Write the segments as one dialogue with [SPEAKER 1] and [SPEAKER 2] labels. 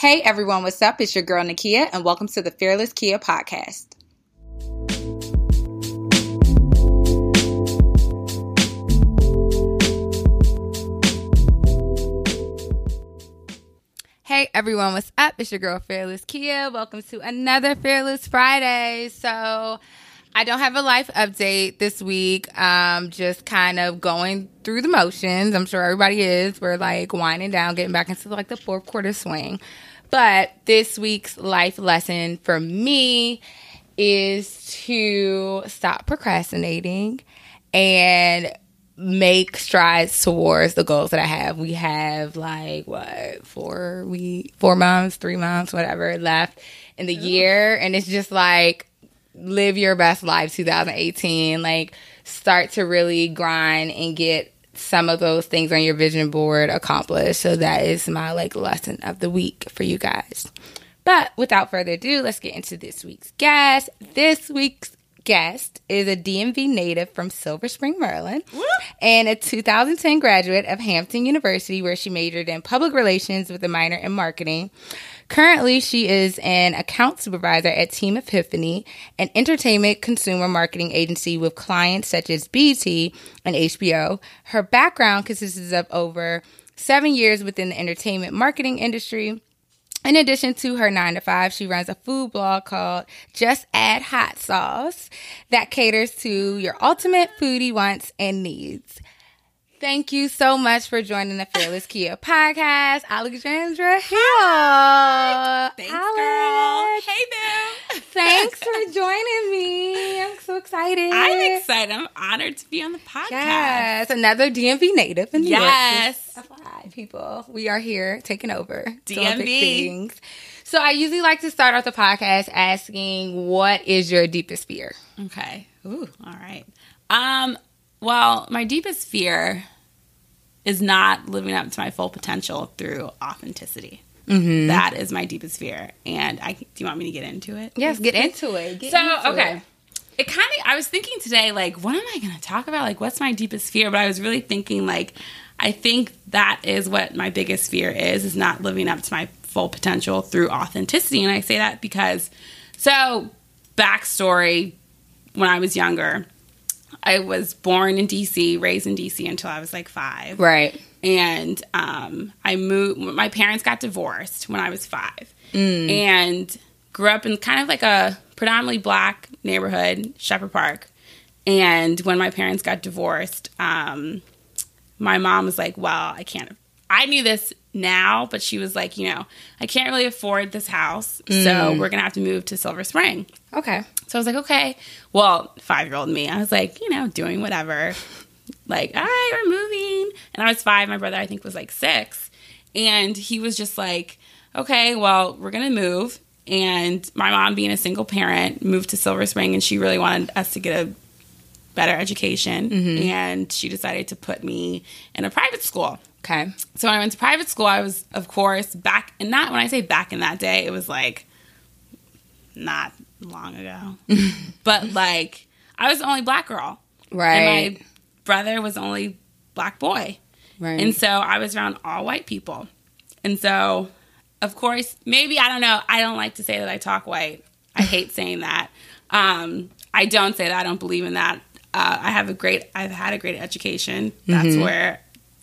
[SPEAKER 1] Hey everyone, what's up? It's your girl Nakia, and welcome to the Fearless Kia podcast. Hey everyone, what's up? It's your girl Fearless Kia. Welcome to another Fearless Friday. So, I don't have a life update this week. Um, just kind of going through the motions. I'm sure everybody is. We're like winding down, getting back into like the fourth quarter swing. But this week's life lesson for me is to stop procrastinating and make strides towards the goals that I have. We have like what four we four months, three months, whatever left in the Ooh. year, and it's just like live your best life 2018 like start to really grind and get some of those things on your vision board accomplished. So that is my like lesson of the week for you guys. But without further ado let's get into this week's guest. This week's guest is a DMV native from Silver Spring, Maryland, and a 2010 graduate of Hampton University, where she majored in public relations with a minor in marketing. Currently, she is an account supervisor at Team Epiphany, an entertainment consumer marketing agency with clients such as BT and HBO. Her background consists of over seven years within the entertainment marketing industry. In addition to her nine to five, she runs a food blog called Just Add Hot Sauce that caters to your ultimate foodie wants and needs. Thank you so much for joining the Fearless Kia podcast, Alexandra Hill. Hi.
[SPEAKER 2] Thanks, Alex. girl. Hey,
[SPEAKER 1] boo. Thanks for joining me. I'm so excited.
[SPEAKER 2] I'm excited. I'm honored to be on the podcast.
[SPEAKER 1] Yes, another DMV native in New
[SPEAKER 2] yes.
[SPEAKER 1] York. Yes, people. We are here taking over
[SPEAKER 2] DMV
[SPEAKER 1] things. So I usually like to start off the podcast asking, "What is your deepest fear?"
[SPEAKER 2] Okay. Ooh. All right. Um, well, my deepest fear is not living up to my full potential through authenticity. Mm-hmm. That is my deepest fear. And I do you want me to get into it?
[SPEAKER 1] Yes, get into it. Get
[SPEAKER 2] so,
[SPEAKER 1] into
[SPEAKER 2] okay. It. it kind of I was thinking today like what am I going to talk about? Like what's my deepest fear? But I was really thinking like I think that is what my biggest fear is is not living up to my full potential through authenticity. And I say that because so backstory when I was younger, I was born in DC, raised in DC until I was like five.
[SPEAKER 1] Right.
[SPEAKER 2] And um, I moved, my parents got divorced when I was five. Mm. And grew up in kind of like a predominantly black neighborhood, Shepherd Park. And when my parents got divorced, um, my mom was like, Well, I can't. I knew this now, but she was like, You know, I can't really afford this house. Mm. So we're going to have to move to Silver Spring.
[SPEAKER 1] Okay.
[SPEAKER 2] So I was like, okay. Well, five year old me, I was like, you know, doing whatever. Like, all right, we're moving. And I was five. My brother, I think, was like six. And he was just like, okay, well, we're going to move. And my mom, being a single parent, moved to Silver Spring and she really wanted us to get a better education. Mm-hmm. And she decided to put me in a private school.
[SPEAKER 1] Okay.
[SPEAKER 2] So when I went to private school, I was, of course, back, and not when I say back in that day, it was like not long ago. but like I was the only black girl.
[SPEAKER 1] Right.
[SPEAKER 2] And my brother was the only black boy. Right. And so I was around all white people. And so of course, maybe I don't know, I don't like to say that I talk white. I hate saying that. Um, I don't say that. I don't believe in that. Uh, I have a great I've had a great education. That's mm-hmm. where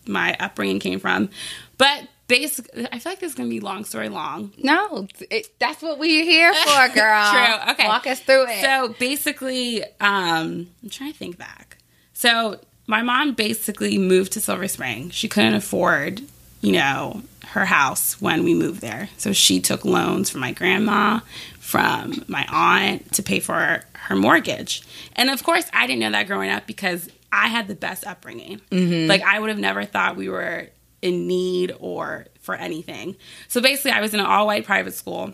[SPEAKER 2] my upbringing came from. But basically, I feel like this is going to be long story long.
[SPEAKER 1] No, it, that's what we're here for, girl.
[SPEAKER 2] True. Okay.
[SPEAKER 1] Walk us through it.
[SPEAKER 2] So basically, um, I'm trying to think back. So my mom basically moved to Silver Spring. She couldn't afford, you know, her house when we moved there. So she took loans from my grandma, from my aunt to pay for her mortgage. And of course, I didn't know that growing up because I had the best upbringing. Mm-hmm. Like I would have never thought we were in need or for anything. So basically, I was in an all white private school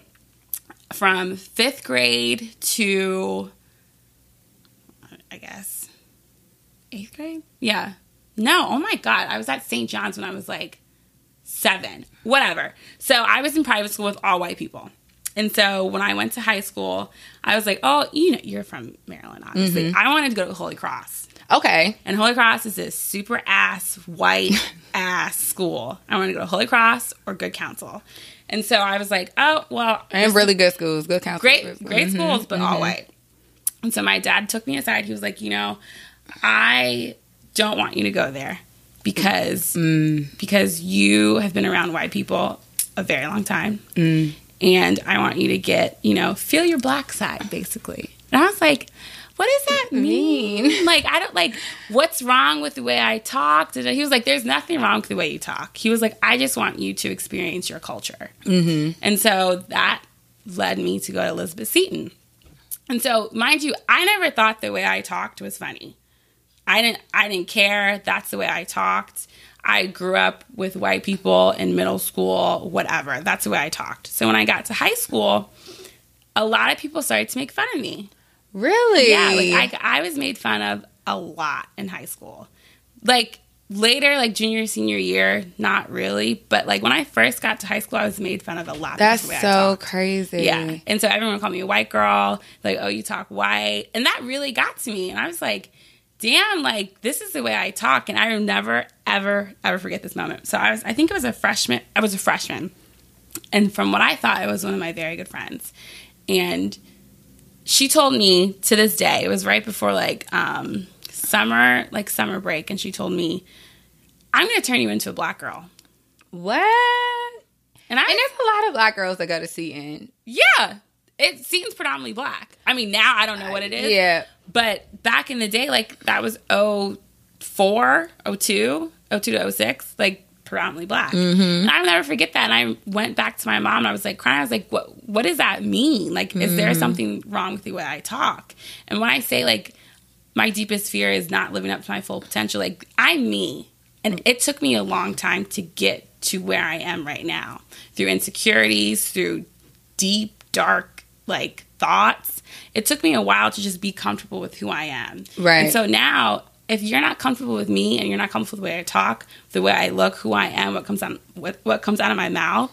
[SPEAKER 2] from fifth grade to, I guess, eighth grade? Yeah. No, oh my God. I was at St. John's when I was like seven, whatever. So I was in private school with all white people. And so when I went to high school, I was like, oh, you know, you're from Maryland, obviously. Mm-hmm. I wanted to go to Holy Cross.
[SPEAKER 1] Okay.
[SPEAKER 2] And Holy Cross is this super ass white ass school. I want to go to Holy Cross or Good Counsel. And so I was like, oh well,
[SPEAKER 1] and really good schools, good counsel.
[SPEAKER 2] great great
[SPEAKER 1] Mhm.
[SPEAKER 2] schools but all white and so my dad took me aside he was like you know i don't want you to go there because
[SPEAKER 1] Mm.
[SPEAKER 2] because you have been around white people a very long time
[SPEAKER 1] Mm.
[SPEAKER 2] and i want you to get you know feel your black side basically and i was like what does that mean?
[SPEAKER 1] Mean.
[SPEAKER 2] Like, I don't like what's wrong with the way I talk. He was like, There's nothing wrong with the way you talk. He was like, I just want you to experience your culture.
[SPEAKER 1] Mm-hmm.
[SPEAKER 2] And so that led me to go to Elizabeth Seton. And so, mind you, I never thought the way I talked was funny. I didn't I didn't care. That's the way I talked. I grew up with white people in middle school, whatever. That's the way I talked. So when I got to high school, a lot of people started to make fun of me.
[SPEAKER 1] Really?
[SPEAKER 2] Yeah, like I, I was made fun of a lot in high school. Like later, like junior, senior year, not really. But like when I first got to high school, I was made fun of a lot.
[SPEAKER 1] That's so crazy.
[SPEAKER 2] Yeah. And so everyone called me a white girl. Like, oh, you talk white. And that really got to me. And I was like, damn, like, this is the way I talk. And I will never, ever, ever forget this moment. So I was, I think it was a freshman. I was a freshman. And from what I thought, it was one of my very good friends. And she told me to this day, it was right before like um, summer, like summer break. And she told me, I'm to turn you into a black girl.
[SPEAKER 1] What?
[SPEAKER 2] And I
[SPEAKER 1] And there's a lot of black girls that go to Seton.
[SPEAKER 2] Yeah. It seems predominantly black. I mean, now I don't know what it is.
[SPEAKER 1] Yeah.
[SPEAKER 2] But back in the day, like that was 04, 02, 02 to 06, like predominantly black. Mm-hmm. And I'll never forget that. And I went back to my mom and I was like crying. I was like, what, what does that mean? Like, is there mm-hmm. something wrong with the way I talk? And when I say like my deepest fear is not living up to my full potential, like I'm me. And it took me a long time to get to where I am right now through insecurities, through deep, dark, like thoughts. It took me a while to just be comfortable with who I am.
[SPEAKER 1] Right.
[SPEAKER 2] And so now, if you're not comfortable with me and you're not comfortable with the way I talk, the way I look, who I am, what comes out, what, what comes out of my mouth,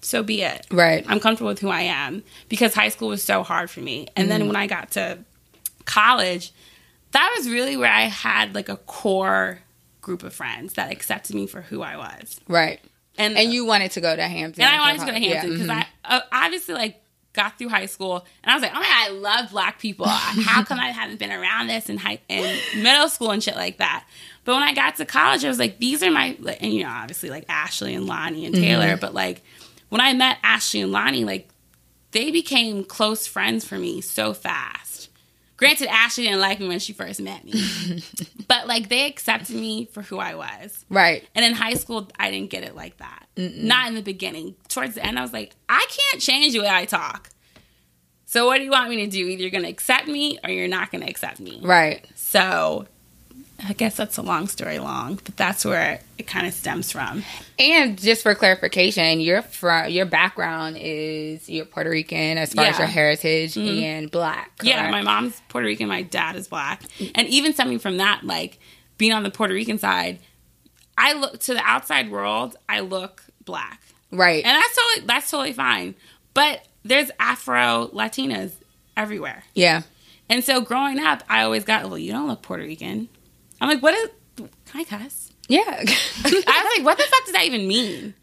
[SPEAKER 2] so be it.
[SPEAKER 1] Right.
[SPEAKER 2] I'm comfortable with who I am because high school was so hard for me. And
[SPEAKER 1] Mm.
[SPEAKER 2] then when I got to college, that was really where I had like a core group of friends that accepted me for who I was.
[SPEAKER 1] Right.
[SPEAKER 2] And
[SPEAKER 1] And you wanted to go to Hampton.
[SPEAKER 2] and I wanted to go to Hampton because
[SPEAKER 1] mhm.
[SPEAKER 2] I uh, obviously like got through high school and I was like, oh my god, I love black people. How come I haven't been around this in high in middle school and shit like that? But when I got to college, I was like, these are my and you know obviously like Ashley and Lonnie and Taylor,
[SPEAKER 1] Mm-hmm.
[SPEAKER 2] but like when I met Ashley and Lonnie, like they became close friends for me so fast. Granted, Ashley didn't like me when she first met me, but like they accepted me for who I was.
[SPEAKER 1] Right.
[SPEAKER 2] And in high school, I didn't get it like that. Not in the beginning. Towards the end, I was like, I can't change the way I talk. So what do you want me to do? Either you're going to accept me or you're not going to accept me.
[SPEAKER 1] Right.
[SPEAKER 2] So I guess that's a long story long, but that's where it kind of stems from.
[SPEAKER 1] And just for clarification, your from your background is you're Puerto Rican as far as your heritage mm-hmm. and black.
[SPEAKER 2] Yeah, my mom's Puerto Rican, my dad is black. And even stemming from that, like being on the Puerto Rican side, I look to the outside world, I look black.
[SPEAKER 1] right.
[SPEAKER 2] And that's totally that's totally fine. But there's Afro Latinas everywhere.
[SPEAKER 1] yeah.
[SPEAKER 2] And so growing up, I always got, well, you don't look Puerto Rican. I'm like, what is can I cuss?
[SPEAKER 1] Yeah.
[SPEAKER 2] I was like, what the fuck does that even mean?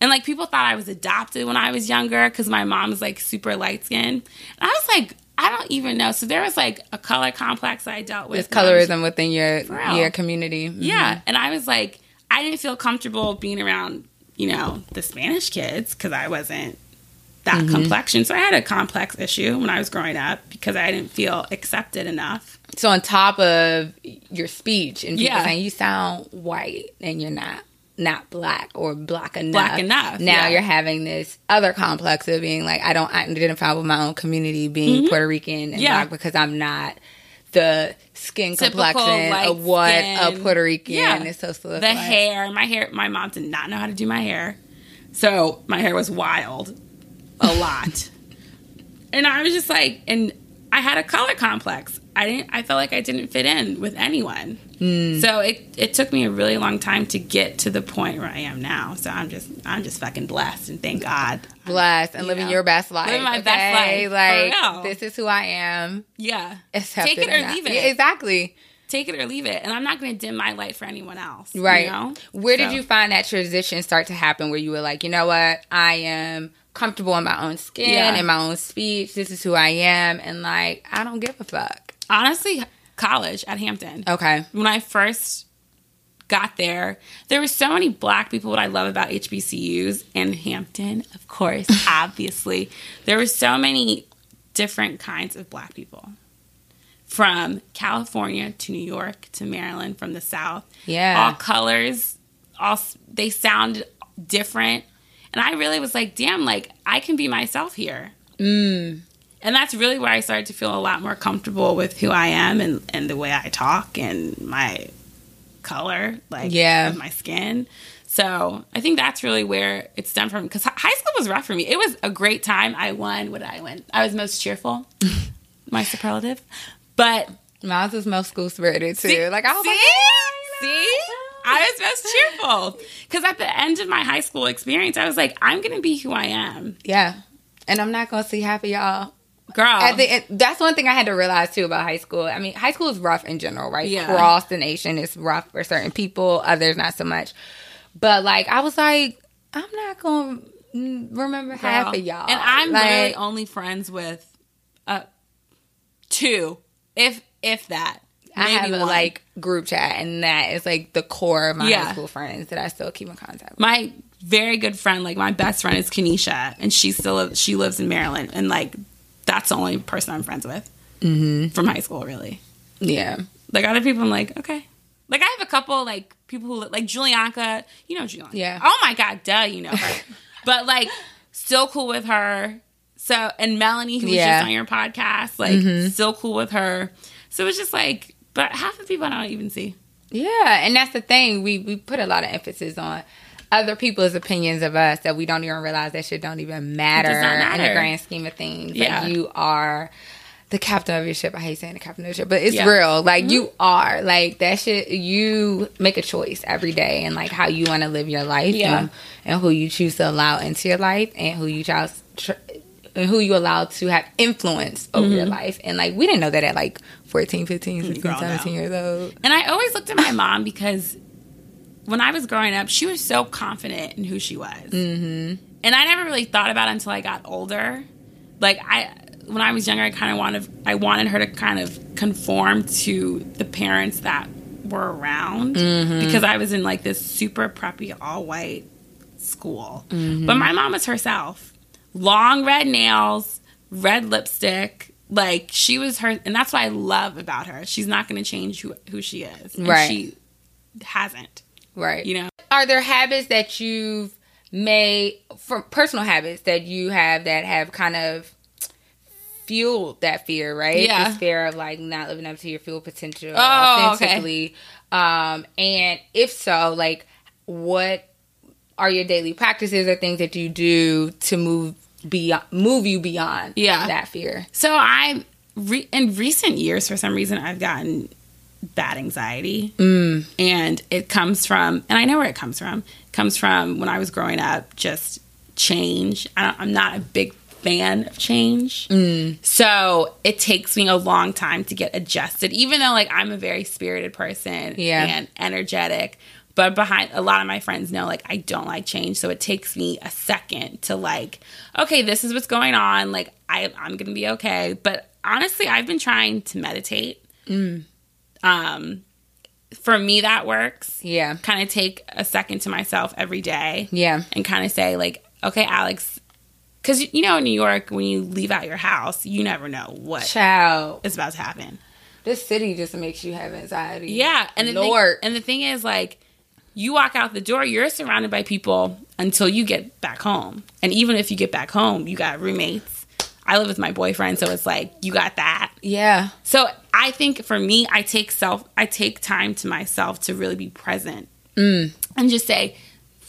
[SPEAKER 2] And like people thought I was adopted when I was younger because my mom's like super light skinned. And I was like, I don't even know. So there was like a color complex I dealt with.
[SPEAKER 1] There's
[SPEAKER 2] when I was-
[SPEAKER 1] colorism within your your community. Mhm.
[SPEAKER 2] Yeah. And I was like, I didn't feel comfortable being around, you know, the Spanish kids because I wasn't that complexion. So I had a complex issue when I was growing up because I didn't feel accepted enough.
[SPEAKER 1] So on top of your speech and people
[SPEAKER 2] Yeah.
[SPEAKER 1] saying you sound white and you're not not black or black enough.
[SPEAKER 2] Black enough,
[SPEAKER 1] Now
[SPEAKER 2] yeah.
[SPEAKER 1] you're having this other complex of being like I don't identify with my own community being Puerto Rican and
[SPEAKER 2] Mm-hmm. Yeah.
[SPEAKER 1] black because I'm not the skin
[SPEAKER 2] Typical
[SPEAKER 1] complexion of what a. Puerto Rican
[SPEAKER 2] Yeah.
[SPEAKER 1] is supposed to look
[SPEAKER 2] the
[SPEAKER 1] like.
[SPEAKER 2] hair, my hair, my mom did not know how to do my hair. So my hair was wild a lot. and I was just like, and I had a color complex. I didn't, I felt like I didn't fit in with anyone.
[SPEAKER 1] Hmm.
[SPEAKER 2] So it, it took me a really long time to get to the point where I am now. So I'm just, I'm just fucking blessed and thank God.
[SPEAKER 1] blessed and
[SPEAKER 2] You
[SPEAKER 1] living
[SPEAKER 2] know,
[SPEAKER 1] your best life.
[SPEAKER 2] living my best
[SPEAKER 1] okay?
[SPEAKER 2] life, for
[SPEAKER 1] Like this is who I am.
[SPEAKER 2] Yeah.
[SPEAKER 1] Accept
[SPEAKER 2] Take it or leave it.
[SPEAKER 1] Yeah, exactly.
[SPEAKER 2] take it or leave it, and I'm not going to dim my light for anyone else.
[SPEAKER 1] Right.
[SPEAKER 2] You know?
[SPEAKER 1] Where did you find that transition start to happen where you were like, you know what, I am comfortable in my own skin
[SPEAKER 2] Yeah.
[SPEAKER 1] in my own speech. This is who I am, and like I don't give a fuck.
[SPEAKER 2] honestly college at Hampton?
[SPEAKER 1] Okay.
[SPEAKER 2] when I first got there, there were so many black people. What I love about HBCUs and Hampton, of course, obviously, there were so many different kinds of black people from California to New York to Maryland, from the South.
[SPEAKER 1] Yeah.
[SPEAKER 2] all colors, all they sound different, and I really was like, damn, like I can be myself here.
[SPEAKER 1] Mm.
[SPEAKER 2] And that's really where I started to feel a lot more comfortable with who I am and, and the way I talk and my color, like
[SPEAKER 1] Yeah.
[SPEAKER 2] of my skin. So I think that's really where it stemmed from. Because high school was rough for me. It was a great time. I won. What did I win? I was most cheerful. my superlative. But
[SPEAKER 1] Mine was most school spirited too.
[SPEAKER 2] See-
[SPEAKER 1] like I was
[SPEAKER 2] see?
[SPEAKER 1] like,
[SPEAKER 2] see, I was most cheerful. Because at the end of my high school experience, I was like, I'm gonna be who I am,
[SPEAKER 1] yeah. And I'm not gonna see half of y'all
[SPEAKER 2] girl.
[SPEAKER 1] at the that's one thing I had to realize too about high school. I mean, high school is rough in general, right?
[SPEAKER 2] Yeah.
[SPEAKER 1] Across the nation, it's rough for certain people, others not so much. But like, I was like, I'm not gonna mm, remember half of y'all,
[SPEAKER 2] And I'm
[SPEAKER 1] like,
[SPEAKER 2] literally only friends with uh two, if if that.
[SPEAKER 1] I have
[SPEAKER 2] Maybe
[SPEAKER 1] a like group chat, and that is like the core of my
[SPEAKER 2] Yeah.
[SPEAKER 1] high school friends that I still keep in contact with.
[SPEAKER 2] my very good friend, like my best friend is Kenesha, and she still she lives in Maryland, and like that's the only person I'm friends with
[SPEAKER 1] Mm-hmm.
[SPEAKER 2] from high school, really.
[SPEAKER 1] Yeah,
[SPEAKER 2] Like other people, I'm like okay. Like I have a couple like people who like Julianka, you know Julianka.
[SPEAKER 1] Yeah.
[SPEAKER 2] Oh my god, duh, you know her. but like still cool with her. So and Melanie, who was
[SPEAKER 1] Yeah.
[SPEAKER 2] just on your podcast, like still cool with her. So it's just like, but half the people I don't even see.
[SPEAKER 1] yeah, and that's the thing. We we put a lot of emphasis on other people's opinions of us that we don't even realize that shit don't even matter,
[SPEAKER 2] not
[SPEAKER 1] in the grand scheme of things.
[SPEAKER 2] Yeah.
[SPEAKER 1] Like you are the captain of your ship. I hate saying the captain of your ship, but it's
[SPEAKER 2] Yeah. Mm-hmm.
[SPEAKER 1] real. Like you are. Like that shit you make a choice every day and like how you want to live your life
[SPEAKER 2] Yeah.
[SPEAKER 1] and, and who you choose to allow into your life and who you choose who you allow to have influence over your life. And like we didn't know that at like 14, 15, 16,
[SPEAKER 2] Mm-hmm. No.
[SPEAKER 1] 17 years old.
[SPEAKER 2] And I always looked at my mom because when I was growing up, she was so confident in who she was. Mm-hmm. And I never really thought about it until I got older. Like I, when I was younger, I kind of wanted, I wanted her to kind of conform to the parents that were around because I was in like this super preppy, all white school. But my mom was herself, long red nails, red lipstick. Like she was her, and that's what I love about her. She's not going to change who who she is, and
[SPEAKER 1] Right.
[SPEAKER 2] She hasn't,
[SPEAKER 1] Right.
[SPEAKER 2] you know.
[SPEAKER 1] Are there habits that you've made from personal habits that you have that have kind of fueled that fear, right?
[SPEAKER 2] Yeah.
[SPEAKER 1] This fear of like not living up to your full potential
[SPEAKER 2] Oh, okay.
[SPEAKER 1] Um, and if so, like what are your daily practices or things that you do to move beyond move you beyond
[SPEAKER 2] Yeah.
[SPEAKER 1] that fear?
[SPEAKER 2] So I, re- in recent years, for some reason, I've gotten bad anxiety,
[SPEAKER 1] Mm.
[SPEAKER 2] and it comes from, and I know where it comes from. It comes from when I was growing up, just change. I don't, I'm not a big fan of change,
[SPEAKER 1] Mm.
[SPEAKER 2] so it takes me a long time to get adjusted. Even though, like, I'm a very spirited person
[SPEAKER 1] Yeah.
[SPEAKER 2] and energetic. But behind a lot of my friends know like I don't like change, so it takes me a second to like, okay, this is what's going on. Like I, I'm gonna be okay. But honestly, I've been trying to meditate. Um, for me, that works.
[SPEAKER 1] Yeah.
[SPEAKER 2] Kind of take a second to myself every day
[SPEAKER 1] Yeah.
[SPEAKER 2] and kind of say like, okay, Alex, because you know in New York when you leave out your house, you never know what
[SPEAKER 1] Child.
[SPEAKER 2] is about to happen.
[SPEAKER 1] This city just makes you have anxiety.
[SPEAKER 2] Yeah, and the
[SPEAKER 1] Lord.
[SPEAKER 2] thing, and the thing is, like, you walk out the door, you're surrounded by people until you get back home, and even if you get back home, you got roommates. I live with my boyfriend, so it's like you got that.
[SPEAKER 1] yeah.
[SPEAKER 2] So I think for me, I take self, I take time to myself to really be present
[SPEAKER 1] Mm.
[SPEAKER 2] and just say,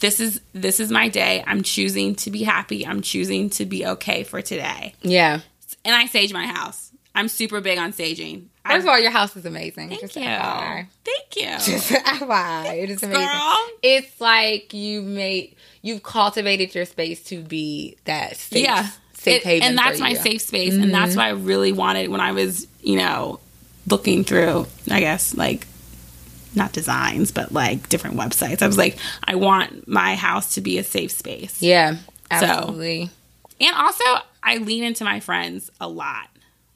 [SPEAKER 2] "This is this is my day. I'm choosing to be happy. I'm choosing to be okay for today."
[SPEAKER 1] Yeah.
[SPEAKER 2] And I sage my house. I'm super big on saging.
[SPEAKER 1] First of all, your house is amazing.
[SPEAKER 2] thank
[SPEAKER 1] Just
[SPEAKER 2] you,
[SPEAKER 1] FYI.
[SPEAKER 2] thank you.
[SPEAKER 1] Just FYI. It is amazing.
[SPEAKER 2] Girl.
[SPEAKER 1] It's like you made you've cultivated your space to be that safe,
[SPEAKER 2] yeah
[SPEAKER 1] safe
[SPEAKER 2] It-
[SPEAKER 1] haven,
[SPEAKER 2] and that's my
[SPEAKER 1] you.
[SPEAKER 2] safe space and that's mm-hmm. what i really wanted when i was you know looking through, I guess, like not designs, but like different websites. I was like, I want my house to be a safe space.
[SPEAKER 1] Yeah, absolutely.
[SPEAKER 2] So, and also, I lean into my friends a lot.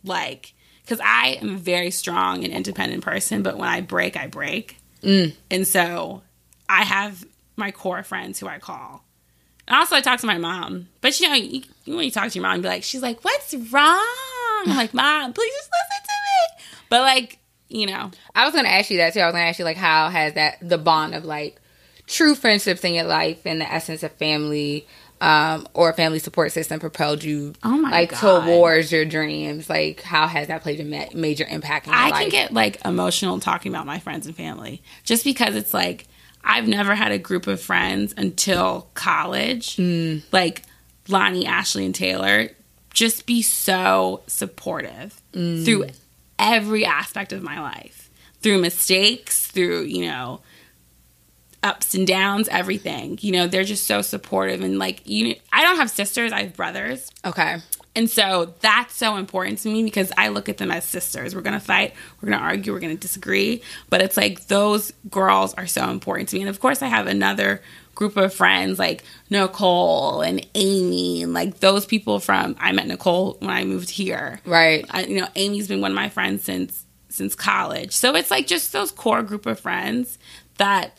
[SPEAKER 2] Like, because I am a very strong and independent person, but when I break, I break.
[SPEAKER 1] Mm.
[SPEAKER 2] And so I have my core friends who I call. And also, I talk to my mom. But you know, you, when you talk to your mom, you be like, she's like, what's wrong? I'm like, mom, please just listen to me. But like, you know,
[SPEAKER 1] I was gonna ask you that too. I was gonna ask you like how has that the bond of like true friendships in your life and the essence of family um, or a family support system propelled you
[SPEAKER 2] Oh my
[SPEAKER 1] like
[SPEAKER 2] God.
[SPEAKER 1] towards your dreams? Like how has that played a ma- major impact in your
[SPEAKER 2] I
[SPEAKER 1] life?
[SPEAKER 2] can get like emotional talking about my friends and family just because it's like I've never had a group of friends until college.
[SPEAKER 1] Mm.
[SPEAKER 2] Like Lonnie, Ashley, and Taylor just be so supportive
[SPEAKER 1] Mm.
[SPEAKER 2] through every aspect of my life, through mistakes, through, you know, ups and downs, everything. You know, they're just so supportive and like you I don't have sisters, I have brothers.
[SPEAKER 1] okay.
[SPEAKER 2] And so that's so important to me because I look at them as sisters. We're going to fight, we're going to argue, we're going to disagree. But it's like those girls are so important to me. And of course, I have another group of friends like Nicole and Amy and like those people from I met Nicole when I moved here.
[SPEAKER 1] Right.
[SPEAKER 2] I, you know, Amy's been one of my friends since since college. So it's like just those core group of friends that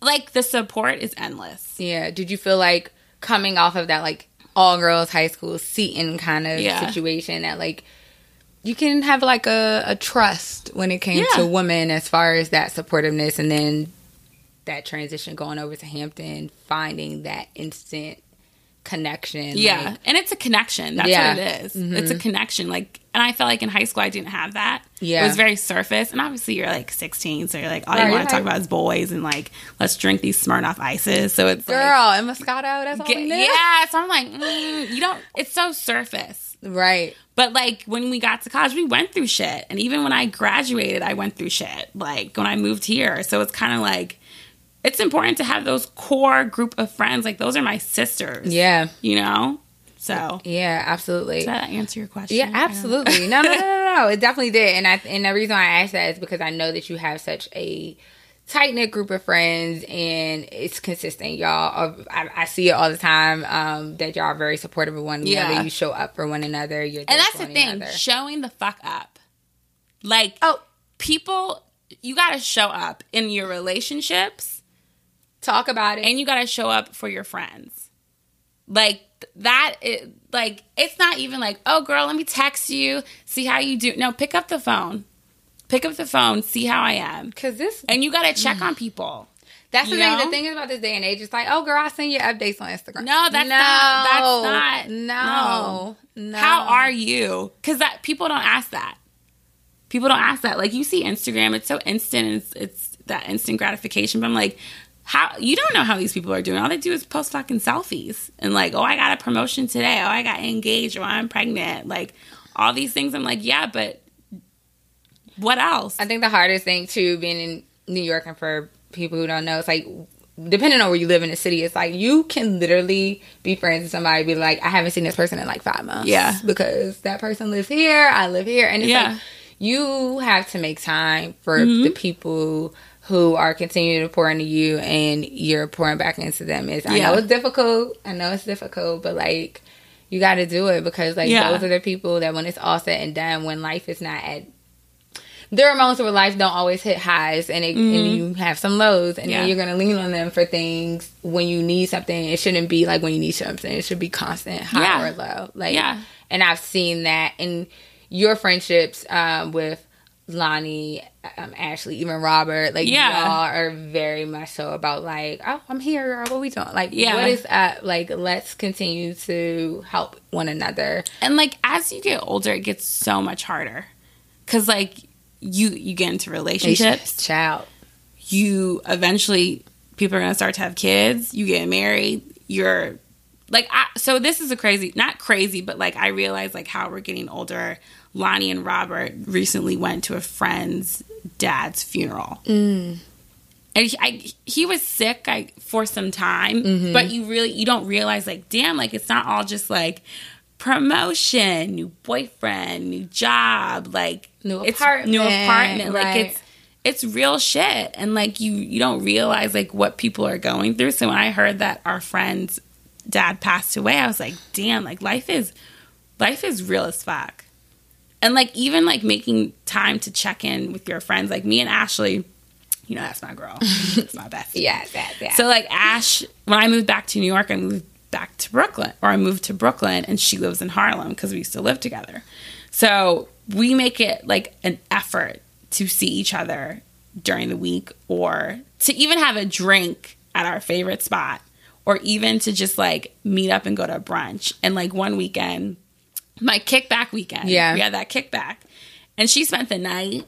[SPEAKER 2] like the support is endless.
[SPEAKER 1] Yeah. Did you feel like coming off of that like all girls high school Seton kind of
[SPEAKER 2] Yeah.
[SPEAKER 1] situation that like you can have like a, a trust when it came
[SPEAKER 2] Yeah.
[SPEAKER 1] to women as far as that supportiveness and then that transition going over to Hampton, finding that instant connection.
[SPEAKER 2] Yeah,
[SPEAKER 1] like-
[SPEAKER 2] and it's a connection. That's
[SPEAKER 1] Yeah.
[SPEAKER 2] what it is. It's a connection. Like, and I felt like in high school I didn't have that.
[SPEAKER 1] Yeah.
[SPEAKER 2] it was very surface. And obviously you're like 16, so you're like all
[SPEAKER 1] Right,
[SPEAKER 2] you want to talk about is boys and like let's drink these Smirnoff ices. So it's like,
[SPEAKER 1] girl and Moscato, that's all
[SPEAKER 2] get- yeah. So I'm like, mm, you don't. It's so surface.
[SPEAKER 1] Right.
[SPEAKER 2] But like when we got to college, we went through shit. And even when I graduated, I went through shit. Like when I moved here. So it's kind of like it's important to have those core group of friends. Like those are my sisters.
[SPEAKER 1] Yeah.
[SPEAKER 2] You know? So
[SPEAKER 1] Yeah, absolutely.
[SPEAKER 2] does that answer your question?
[SPEAKER 1] Yeah,
[SPEAKER 2] I don't know.
[SPEAKER 1] absolutely. No, no, no, no, no. It definitely did. And I and the reason why I asked that is because I know that you have such a tight knit group of friends and it's consistent, y'all. I, I see it all the time. Um, that y'all are very supportive of one
[SPEAKER 2] Yeah.
[SPEAKER 1] another. You show up for one another. You're there
[SPEAKER 2] And that's the thing,
[SPEAKER 1] another.
[SPEAKER 2] showing the fuck up. Like,
[SPEAKER 1] Oh,
[SPEAKER 2] people, you got to show up in your relationships
[SPEAKER 1] talk about it.
[SPEAKER 2] and you got to show up for your friends. Like, that, it, like, it's not even like, oh, girl, let me text you, see how you do. No, pick up the phone. Pick up the phone, see how I am.
[SPEAKER 1] Because this,
[SPEAKER 2] And you got to check mm. on people.
[SPEAKER 1] that's the
[SPEAKER 2] you
[SPEAKER 1] thing.
[SPEAKER 2] know?
[SPEAKER 1] The thing is about this day and age. It's like, oh, girl, I send you updates on Instagram.
[SPEAKER 2] No, that's
[SPEAKER 1] no,
[SPEAKER 2] not- that's not-
[SPEAKER 1] No, no.
[SPEAKER 2] How are you? Because that people don't ask that. People don't ask that. Like you see Instagram, it's so instant. And it's it's that instant gratification. But I'm like, how you don't know how these people are doing. All they do is post fucking selfies and like, oh, I got a promotion today. Oh, I got engaged. Or I'm pregnant. Like all these things. I'm like, yeah, but what else?
[SPEAKER 1] I think the hardest thing too, being in New York, and for people who don't know, it's like depending on where you live in the city, it's like you can literally be friends with somebody, be like, I haven't seen this person in like five months,
[SPEAKER 2] Yeah.
[SPEAKER 1] because that person lives here, I live here, and it's
[SPEAKER 2] Yeah.
[SPEAKER 1] like you have to make time for
[SPEAKER 2] Mm-hmm.
[SPEAKER 1] the people who are continuing to pour into you, and you're pouring back into them. Is I
[SPEAKER 2] Yeah.
[SPEAKER 1] know it's difficult, I know it's difficult, but like. You got to do it because, like,
[SPEAKER 2] Yeah.
[SPEAKER 1] those are the people that when it's all said and done, when life is not at there are moments where life don't always hit highs and, it, and you have some lows and
[SPEAKER 2] Mm-hmm. Yeah.
[SPEAKER 1] then you're going to lean on them for things when you need something it shouldn't be like when you need something it should be constant high
[SPEAKER 2] Yeah.
[SPEAKER 1] or low like
[SPEAKER 2] Yeah.
[SPEAKER 1] and i've seen that in your friendships um, with lonnie um, ashley even robert like
[SPEAKER 2] Yeah.
[SPEAKER 1] y'all are very much so about like oh i'm here girl. what we doing like
[SPEAKER 2] Yeah.
[SPEAKER 1] what is up like let's continue to help one another
[SPEAKER 2] And like as you get older, it gets so much harder because like you you get into relationships.
[SPEAKER 1] child
[SPEAKER 2] you eventually people are going to start to have kids you get married you're like I, so this is a crazy not crazy but like i realize like how we're getting older lonnie and robert recently went to a friend's dad's funeral mm. and he, I, he was sick like for some time mm-hmm. but you really you don't realize like damn like it's not all just like promotion, new boyfriend, new job, like
[SPEAKER 1] New
[SPEAKER 2] it's
[SPEAKER 1] apartment,
[SPEAKER 2] new apartment. Like
[SPEAKER 1] right.
[SPEAKER 2] it's it's real shit, and like you you don't realize like what people are going through. So when I heard that our friend's dad passed away, I was like, damn, like life is life is real as fuck. And like even like making time to check in with your friends, like me and Ashley, you know that's my girl, that's my best.
[SPEAKER 1] Yeah, that, that.
[SPEAKER 2] So like Ash, when I moved back to New York, I moved back to Brooklyn, or I moved to Brooklyn, and she lives in Harlem because we used to live together. So we make it like an effort to see each other during the week, or to even have a drink at our favorite spot, or even to just like meet up and go to brunch. And like one weekend, my kickback weekend,
[SPEAKER 1] Yeah.
[SPEAKER 2] we had that kickback, and she spent the night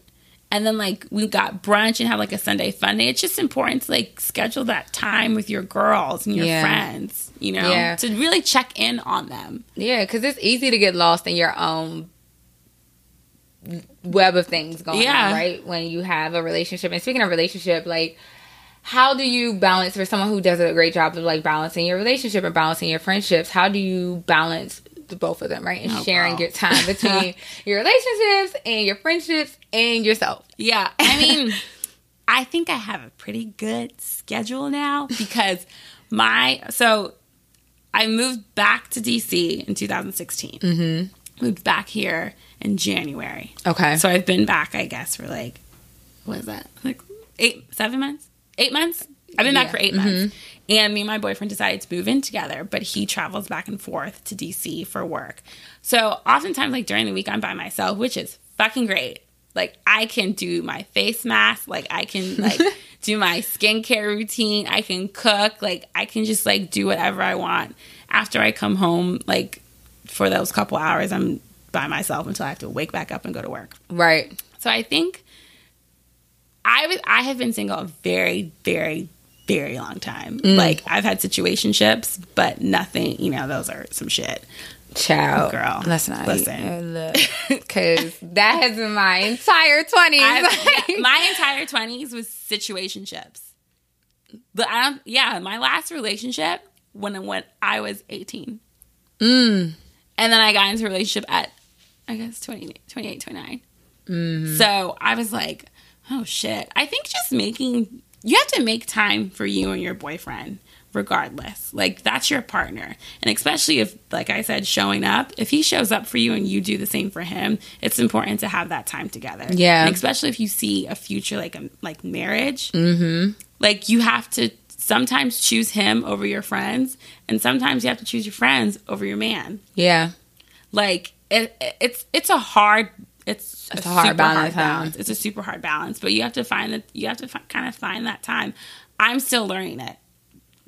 [SPEAKER 2] and then like we got brunch and had like a Sunday fun day. It's just important to like schedule that time with your girls and your
[SPEAKER 1] Yeah.
[SPEAKER 2] friends, you know,
[SPEAKER 1] Yeah.
[SPEAKER 2] to really check in on them.
[SPEAKER 1] Yeah, because it's easy to get lost in your own web of things going
[SPEAKER 2] Yeah.
[SPEAKER 1] on, right? When you have a relationship. And speaking of relationship, like, how do you balance for someone who does a great job of like balancing your relationship and balancing your friendships? How do you balance the both of them, right? And
[SPEAKER 2] Oh,
[SPEAKER 1] sharing
[SPEAKER 2] girl.
[SPEAKER 1] your time between your relationships and your friendships and yourself.
[SPEAKER 2] Yeah. I mean, I think I have a pretty good schedule now because my, so I moved back to DC in 2016. Mm-hmm. Moved back here in January.
[SPEAKER 1] Okay.
[SPEAKER 2] So I've been back, I guess, for like, what is that? Like eight, seven months? Eight months? I've been
[SPEAKER 1] Yeah.
[SPEAKER 2] back for 8 months. Mm-hmm. And me and my boyfriend decided to move in together, but he travels back and forth to DC for work. So oftentimes, like during the week, I'm by myself, which is fucking great. Like I can do my face mask, like I can like do my skincare routine, I can cook, like I can just like do whatever I want. After I come home, like for those couple hours, I'm by myself until I have to wake back up and go to work.
[SPEAKER 1] right.
[SPEAKER 2] So I think I was I have been single a very, very, very long time. Like I've had situationships, but nothing, you know, those are some shit.
[SPEAKER 1] Child.
[SPEAKER 2] Girl,
[SPEAKER 1] Let's not
[SPEAKER 2] listen.
[SPEAKER 1] Because that has been my entire 20s.
[SPEAKER 2] My entire twenties was situationships. But I don't yeah, my last relationship when when I was eighteen.
[SPEAKER 1] Mm.
[SPEAKER 2] And then I got into a relationship at I guess 20, 28, 29.
[SPEAKER 1] Mm-hmm.
[SPEAKER 2] So I was like, oh shit. I think just making, you have to make time for you and your boyfriend regardless. Like that's your partner. And especially if, like I said, showing up, if he shows up for you and you do the same for him, it's important to have that time together.
[SPEAKER 1] Yeah.
[SPEAKER 2] And especially if you see a future like a, like marriage, mm-hmm. like you have to sometimes choose him over your friends and sometimes you have to choose your friends over your man
[SPEAKER 1] yeah.
[SPEAKER 2] like it, it's it's a hard it's,
[SPEAKER 1] It's a hard
[SPEAKER 2] super
[SPEAKER 1] balance, huh?
[SPEAKER 2] It's a super hard balance, but you have to find that you have to kind of find that time. I'm still learning it.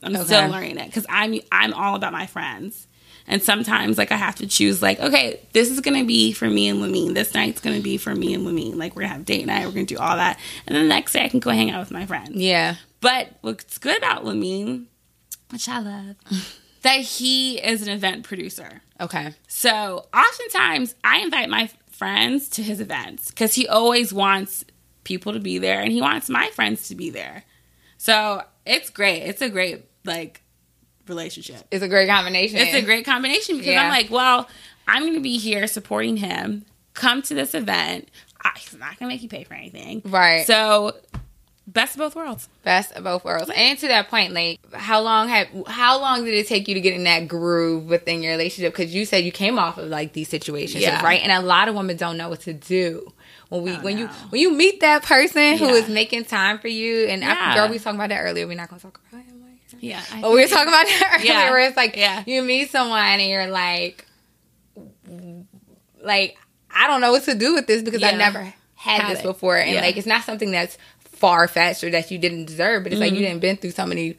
[SPEAKER 2] I'm
[SPEAKER 1] Okay.
[SPEAKER 2] still learning it because I'm I'm all about my friends, and sometimes like I have to choose like okay, this is gonna be for me and Lamine. This night's gonna be for me and Lamine. Like we're gonna have date night. We're gonna do all that, and then the next day I can go hang out with my friends.
[SPEAKER 1] Yeah.
[SPEAKER 2] But what's good about Lamine, which I love, that he is an event producer.
[SPEAKER 1] Okay.
[SPEAKER 2] So oftentimes I invite my friends to his events because he always wants people to be there and he wants my friends to be there. So it's great. It's a great like relationship.
[SPEAKER 1] It's a great combination.
[SPEAKER 2] It's a great combination because
[SPEAKER 1] Yeah.
[SPEAKER 2] I'm like, well, I'm going to be here supporting him. Come to this event. I, he's not going to make you pay for anything.
[SPEAKER 1] Right.
[SPEAKER 2] So best of both worlds.
[SPEAKER 1] best of both worlds. And to that point, like how long have how long did it take you to get in that groove within your relationship? Because you said you came off of like these situations,
[SPEAKER 2] Yeah.
[SPEAKER 1] right? And a lot of women don't know what to do when we
[SPEAKER 2] Oh,
[SPEAKER 1] when you when you meet that person who
[SPEAKER 2] Yeah.
[SPEAKER 1] is making time for you. And
[SPEAKER 2] Yeah.
[SPEAKER 1] I, girl, we talking about that earlier. We're not gonna talk about him. Like,
[SPEAKER 2] Yeah. I
[SPEAKER 1] but we were talking about that earlier,
[SPEAKER 2] Yeah.
[SPEAKER 1] where it's like
[SPEAKER 2] Yeah.
[SPEAKER 1] you meet someone and you're like, like I don't know what to do with this because I never had,
[SPEAKER 2] Had
[SPEAKER 1] this
[SPEAKER 2] it.
[SPEAKER 1] before, and like it's not something that's far faster that you didn't deserve, but it's like you didn't been through so many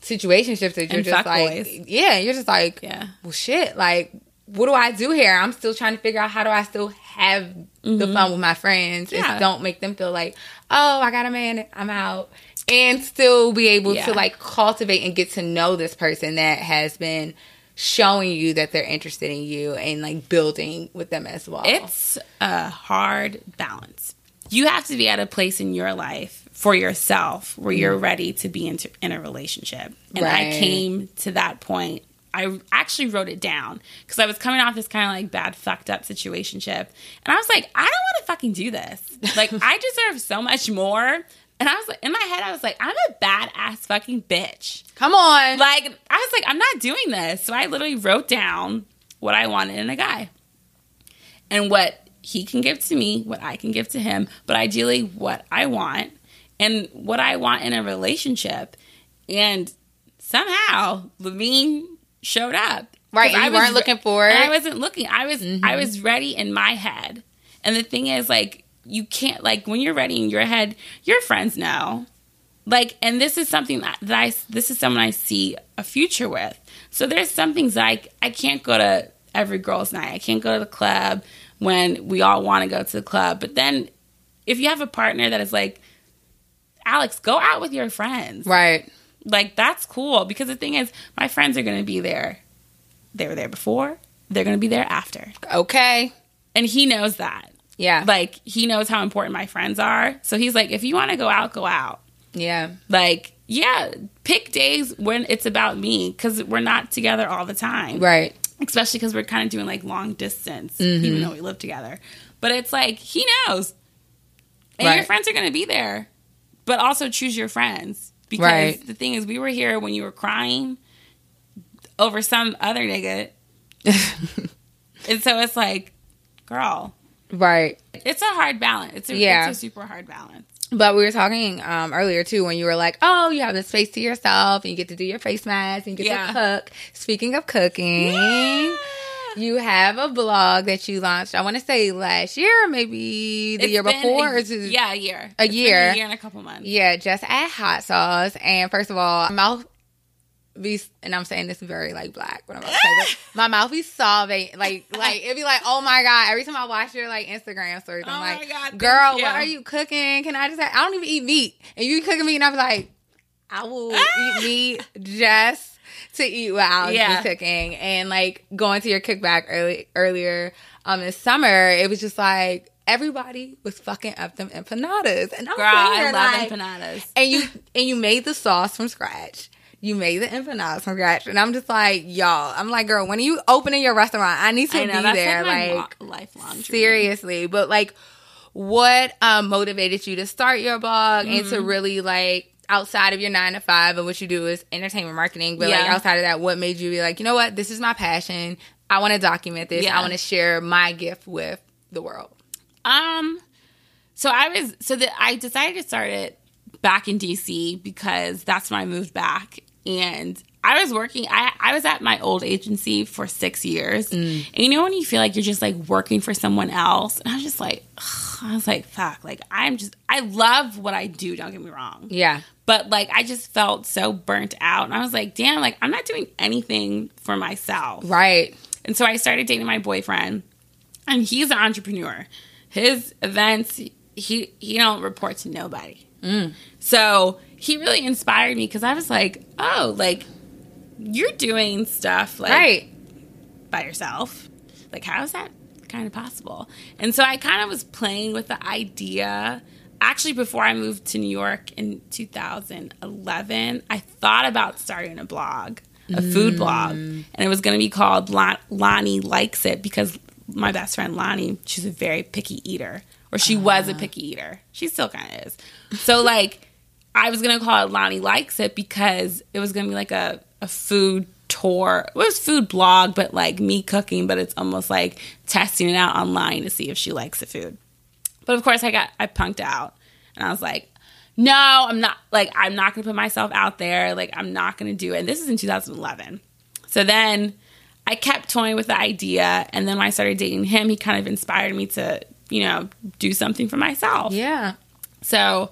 [SPEAKER 1] situationships that you're
[SPEAKER 2] Mm-hmm. And
[SPEAKER 1] just like,
[SPEAKER 2] boys.
[SPEAKER 1] yeah, you're just like,
[SPEAKER 2] Yeah.
[SPEAKER 1] well, shit, like. What do I do here? I'm still trying to figure out how do I still have the fun with my friends
[SPEAKER 2] Mm-hmm. Yeah.
[SPEAKER 1] and don't make them feel like, oh, I got a man, I'm out, and still be able
[SPEAKER 2] Yeah.
[SPEAKER 1] to like cultivate and get to know this person that has been showing you that they're interested in you and like building with them as well.
[SPEAKER 2] It's a hard balance. You have to be at a place in your life for yourself where you're mm-hmm. ready to be into, in a relationship. And I came to that point I actually wrote it down because I was coming off this kind of like bad, fucked up situationship. And I was like, I don't want to fucking do this. Like, I deserve so much more. And I was like, in my head, I was like, I'm a badass fucking bitch.
[SPEAKER 1] Come on.
[SPEAKER 2] Like, I was like, I'm not doing this. So I literally wrote down what I wanted in a guy and what he can give to me, what I can give to him, but ideally what I want and what I want in a relationship. And somehow Levine showed up.
[SPEAKER 1] Right.
[SPEAKER 2] I
[SPEAKER 1] weren't looking for it.
[SPEAKER 2] I wasn't looking. I was I mm-hmm. was ready in my head. And the thing is like you can't like when you're ready in your head, your friends know. Like and this is something that, that I this is someone I see a future with. So there's some things I I can't go to every girls night. I can't go to the club when we all want to go to the club. But then if you have a partner that is like Alex, go out with your friends
[SPEAKER 1] right.
[SPEAKER 2] like that's cool because the thing is my friends are going to be there they were there before they're going to be there after
[SPEAKER 1] Okay.
[SPEAKER 2] and he knows that
[SPEAKER 1] Yeah.
[SPEAKER 2] like he knows how important my friends are so he's like if you want to go out go out
[SPEAKER 1] yeah.
[SPEAKER 2] like yeah pick days when it's about me because we're not together all the time
[SPEAKER 1] Right.
[SPEAKER 2] Especially because we're kind of doing like long distance
[SPEAKER 1] Mm-hmm.
[SPEAKER 2] even though we live together but it's like he knows and your friends are going to be there but also choose your friends because
[SPEAKER 1] Right.
[SPEAKER 2] the thing is we were here when you were crying over some other nigga and so it's like girl
[SPEAKER 1] Right.
[SPEAKER 2] it's a hard balance it's a,
[SPEAKER 1] Yeah.
[SPEAKER 2] it's a super hard balance
[SPEAKER 1] But we were talking um, earlier too when you were like, "Oh, you have the space to yourself, and you get to do your face mask, and you get
[SPEAKER 2] Yeah.
[SPEAKER 1] to cook." Speaking of cooking, you have a blog that you launched. I want to say last year, maybe the
[SPEAKER 2] It's
[SPEAKER 1] year before.
[SPEAKER 2] a, yeah a year
[SPEAKER 1] A
[SPEAKER 2] It's
[SPEAKER 1] year.
[SPEAKER 2] a year and a couple months
[SPEAKER 1] yeah, just add hot sauce. And first of all, mouth be, and I'm saying this very like black. What I'm about to say, my mouth be solving like like it'd be like, oh my god. Every time I watch your like Instagram stories, I'm
[SPEAKER 2] Oh
[SPEAKER 1] like,
[SPEAKER 2] God,
[SPEAKER 1] girl, what are you cooking? Can I just? Have, I don't even eat meat, and you cooking meat, and I'm like, I will eat meat just to eat what Alex
[SPEAKER 2] Yeah.
[SPEAKER 1] is cooking, and like going to your kickback early earlier um this summer, it was just like. Everybody was fucking up them empanadas, and I'm
[SPEAKER 2] girl i love
[SPEAKER 1] like,
[SPEAKER 2] empanadas
[SPEAKER 1] and you and you made the sauce from scratch. You made the empanadas from scratch, and I'm just like, y'all. I'm like, girl, when are you opening your restaurant? I need to
[SPEAKER 2] I know
[SPEAKER 1] be there.
[SPEAKER 2] like,
[SPEAKER 1] Like,
[SPEAKER 2] lo- lifelong dream.
[SPEAKER 1] seriously. But like, what um, motivated you to start your blog and
[SPEAKER 2] Mm-hmm.
[SPEAKER 1] to really like outside of your nine to five and what you do is entertainment marketing, but like outside of that, what made you be like, you know what, this is my passion. I want to document this.
[SPEAKER 2] Yeah.
[SPEAKER 1] I want to share my gift with the world.
[SPEAKER 2] Um, so I was so that I decided to start it back in DC because that's when I moved back, and I was working. I I was at my old agency for six years, mm. and you know when you feel like you're just like working for someone else, and I was just like, ugh, I was like, fuck, like I'm just I love what I do. Don't get me wrong,
[SPEAKER 1] Yeah.
[SPEAKER 2] but like I just felt so burnt out, and I was like, damn, like I'm not doing anything for myself.
[SPEAKER 1] Right.
[SPEAKER 2] And so I started dating my boyfriend, and he's an entrepreneur. His events, he he don't report to nobody. Mm. So he really inspired me because I was like, oh, like you're doing stuff like
[SPEAKER 1] right.
[SPEAKER 2] by yourself. Like how is that kind of possible? And so I kind of was playing with the idea. Actually, before I moved to New York in 2011, I thought about starting a blog, a food blog, mm. and it was going to be called Lon- Lonnie Likes It because my best friend Lonnie, she's a very picky eater, or she was a uh-huh. picky eater. She still kind of is. So, like, I was to call it Lonnie Likes It because it was to be like a, a food tour. It was food blog, but like me cooking, but it's almost like testing it out online to see if she likes the food. But of course, I got I punked out, and I was like, "No, I'm not. Like, I'm not to put myself out there. Like, I'm not to do it." And this is in 2011. So then I kept toying with the idea, and then when I started dating him, he kind of inspired me to, you know, do something for myself.
[SPEAKER 1] Yeah.
[SPEAKER 2] So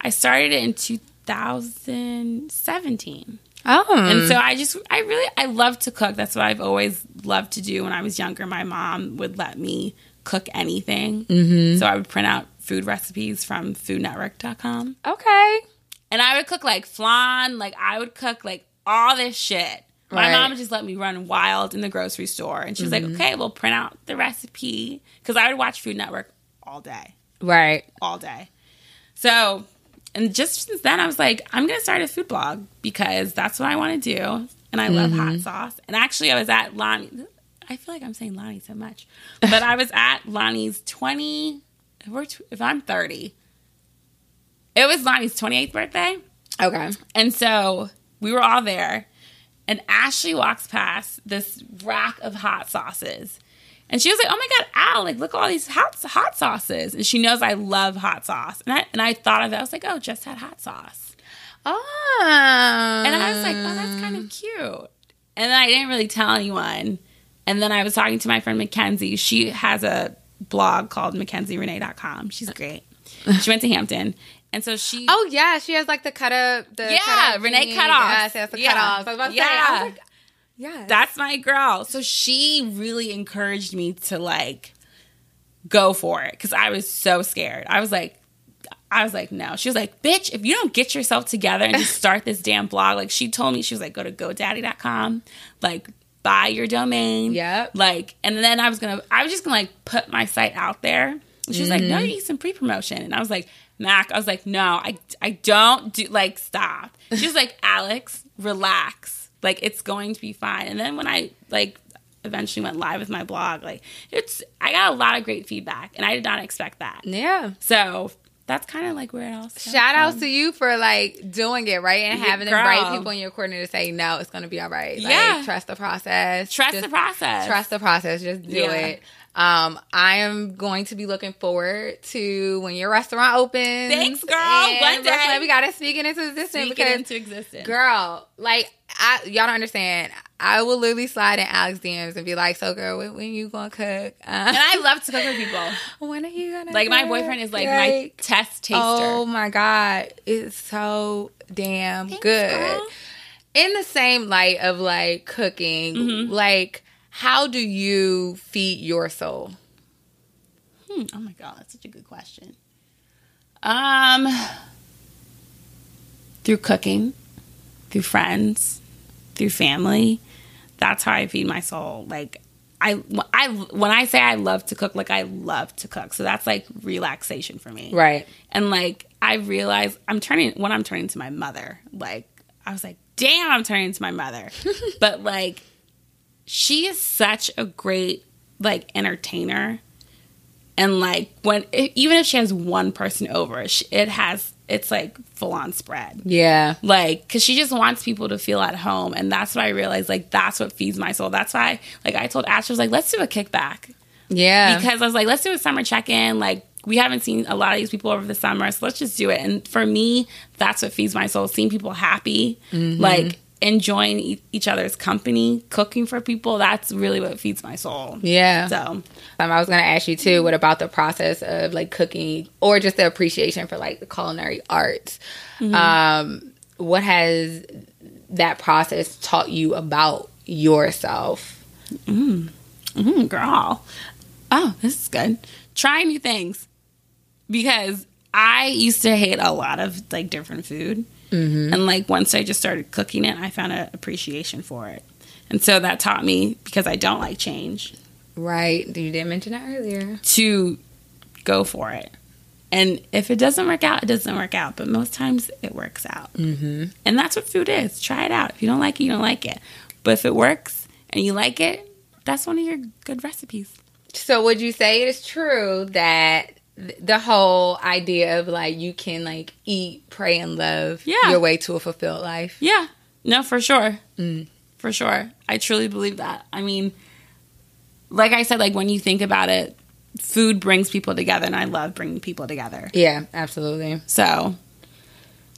[SPEAKER 2] I started it in 2017.
[SPEAKER 1] Oh.
[SPEAKER 2] And so I just, I really, I love to cook. That's what I've always loved to do. When I was younger, my mom would let me cook anything. Mm-hmm. So I would print out food recipes from foodnetwork.com.
[SPEAKER 1] okay.
[SPEAKER 2] And I would cook like flan, like I would cook like all this shit. My
[SPEAKER 1] Right.
[SPEAKER 2] mom just let me run wild in the grocery store. And she's like, okay, we'll print out the recipe. Because I would watch Food Network all day
[SPEAKER 1] Right.
[SPEAKER 2] all day. So and just since then, I was like, I'm gonna start a food blog because that's what I want to do, and I love
[SPEAKER 1] Mm-hmm.
[SPEAKER 2] hot sauce. And actually, I was at Lonnie. I feel like I'm saying Lonnie so much, but I was at Lonnie's 20. If, if I'm 30, it was Lonnie's 28th birthday.
[SPEAKER 1] Okay.
[SPEAKER 2] And so we were all there, and Ashley walks past this rack of hot sauces. And she was like, "Oh my god, Al! Like, look at all these hot hot sauces." And she knows I love hot sauce, and I and I thought of it. I was like, "Oh, just add hot sauce,"
[SPEAKER 1] Oh.
[SPEAKER 2] and I was like, "Oh, that's kind of oh. cute." And then I didn't really tell anyone. And then I was talking to my friend Mackenzie. She has a blog called MackenzieRenee.com. She's great. She went to Hampton, and so she
[SPEAKER 1] Oh yeah, she has like the cut up. The
[SPEAKER 2] Yeah,
[SPEAKER 1] cut up
[SPEAKER 2] Renee.
[SPEAKER 1] Yes, yes, the
[SPEAKER 2] Yeah.
[SPEAKER 1] cutoffs. I was about to say.
[SPEAKER 2] Yeah.
[SPEAKER 1] I was like, yeah.
[SPEAKER 2] That's my girl. So she really encouraged me to like go for it because I was so scared. I was like, I was like, no. She was like, bitch, if you don't get yourself together and just start this damn blog, like she told me, she was like, go to GoDaddy.com, like buy your domain.
[SPEAKER 1] Yeah.
[SPEAKER 2] Like, and then I was gonna, I was just gonna like put my site out there. And she was like, no, mm-hmm. you need some pre promotion. And I was like, Mac, I was like, no, I, I don't do, like, stop. She was like, Alex, relax. Like, it's going to be fine. And then when I, like, eventually went live with my blog, like, it's, I got a lot of great feedback and I did not expect that.
[SPEAKER 1] yeah.
[SPEAKER 2] So that's kind of like where it all started
[SPEAKER 1] Shout out to you for like doing it right and
[SPEAKER 2] Yeah,
[SPEAKER 1] having the right people in your corner to say no, it's gonna be all right. Like,
[SPEAKER 2] Yeah.
[SPEAKER 1] trust the process.
[SPEAKER 2] Trust
[SPEAKER 1] Just
[SPEAKER 2] the process.
[SPEAKER 1] Trust the process. Just do
[SPEAKER 2] Yeah.
[SPEAKER 1] it. Um, I am going to be looking forward to when your restaurant opens.
[SPEAKER 2] Thanks, girl. One day.
[SPEAKER 1] We gotta speak it into existence
[SPEAKER 2] Speak it
[SPEAKER 1] because
[SPEAKER 2] into existence.
[SPEAKER 1] Girl, like I, y'all don't understand. I will literally slide in Alex DMs and be like, "So, girl, when, when you gonna cook? Uh,
[SPEAKER 2] And I love to cook for people.
[SPEAKER 1] when are you gonna
[SPEAKER 2] Like, my boyfriend is like my test taster.
[SPEAKER 1] Oh my god, it's so damn
[SPEAKER 2] Thanks,
[SPEAKER 1] good.
[SPEAKER 2] girl.
[SPEAKER 1] In the same light of like cooking,
[SPEAKER 2] Mm-hmm.
[SPEAKER 1] like how do you feed your soul?
[SPEAKER 2] Hmm, oh my god, that's such a good question. Um, through cooking, through friends, through family. That's how I feed my soul. Like I, I when I say I love to cook, like I love to cook. So that's like relaxation for me.
[SPEAKER 1] Right.
[SPEAKER 2] And like I realize I'm turning when I'm turning to my mother. Like I was like, damn, I'm turning to my mother. but like she is such a great like entertainer. And like when even if she has one person over, she, it has it's like full on spread.
[SPEAKER 1] Yeah.
[SPEAKER 2] Like, cause she just wants people to feel at home, and that's what I realized. Like, that's what feeds my soul. That's why, like, I told Ash, I was like, let's do a kickback
[SPEAKER 1] Yeah.
[SPEAKER 2] because I was like, let's do a summer check in. Like, we haven't seen a lot of these people over the summer, so let's just do it. And for me, that's what feeds my soul. Seeing people happy,
[SPEAKER 1] Mm-hmm.
[SPEAKER 2] like enjoying e- each other's company, cooking for people. That's really what feeds my soul.
[SPEAKER 1] yeah.
[SPEAKER 2] So
[SPEAKER 1] Um, I was gonna ask you too. What about the process of like cooking, or just the appreciation for like the culinary arts?
[SPEAKER 2] Mm-hmm.
[SPEAKER 1] Um, what has that process taught you about yourself?
[SPEAKER 2] Mm, girl. Oh, this is good. Try new things. Because I used to hate a lot of like different food. And like once I just started cooking it, I found an appreciation for it. And so that taught me because I don't like change
[SPEAKER 1] Right. You did mention that earlier.
[SPEAKER 2] to go for it. And if it doesn't work out, it doesn't work out. But most times it works out.
[SPEAKER 1] Mm-hmm.
[SPEAKER 2] And that's what food is. Try it out. If you don't like it, you don't like it. But if it works and you like it, that's one of your good recipes.
[SPEAKER 1] So would you say it is true that th- the whole idea of like you can like eat, pray, and love
[SPEAKER 2] Yeah.
[SPEAKER 1] your way to a fulfilled life?
[SPEAKER 2] Yeah. No, for sure.
[SPEAKER 1] Mm.
[SPEAKER 2] For sure. I truly believe that. I mean, like I said, like when you think about it, food brings people together, and I love bringing people together.
[SPEAKER 1] Yeah, absolutely.
[SPEAKER 2] So,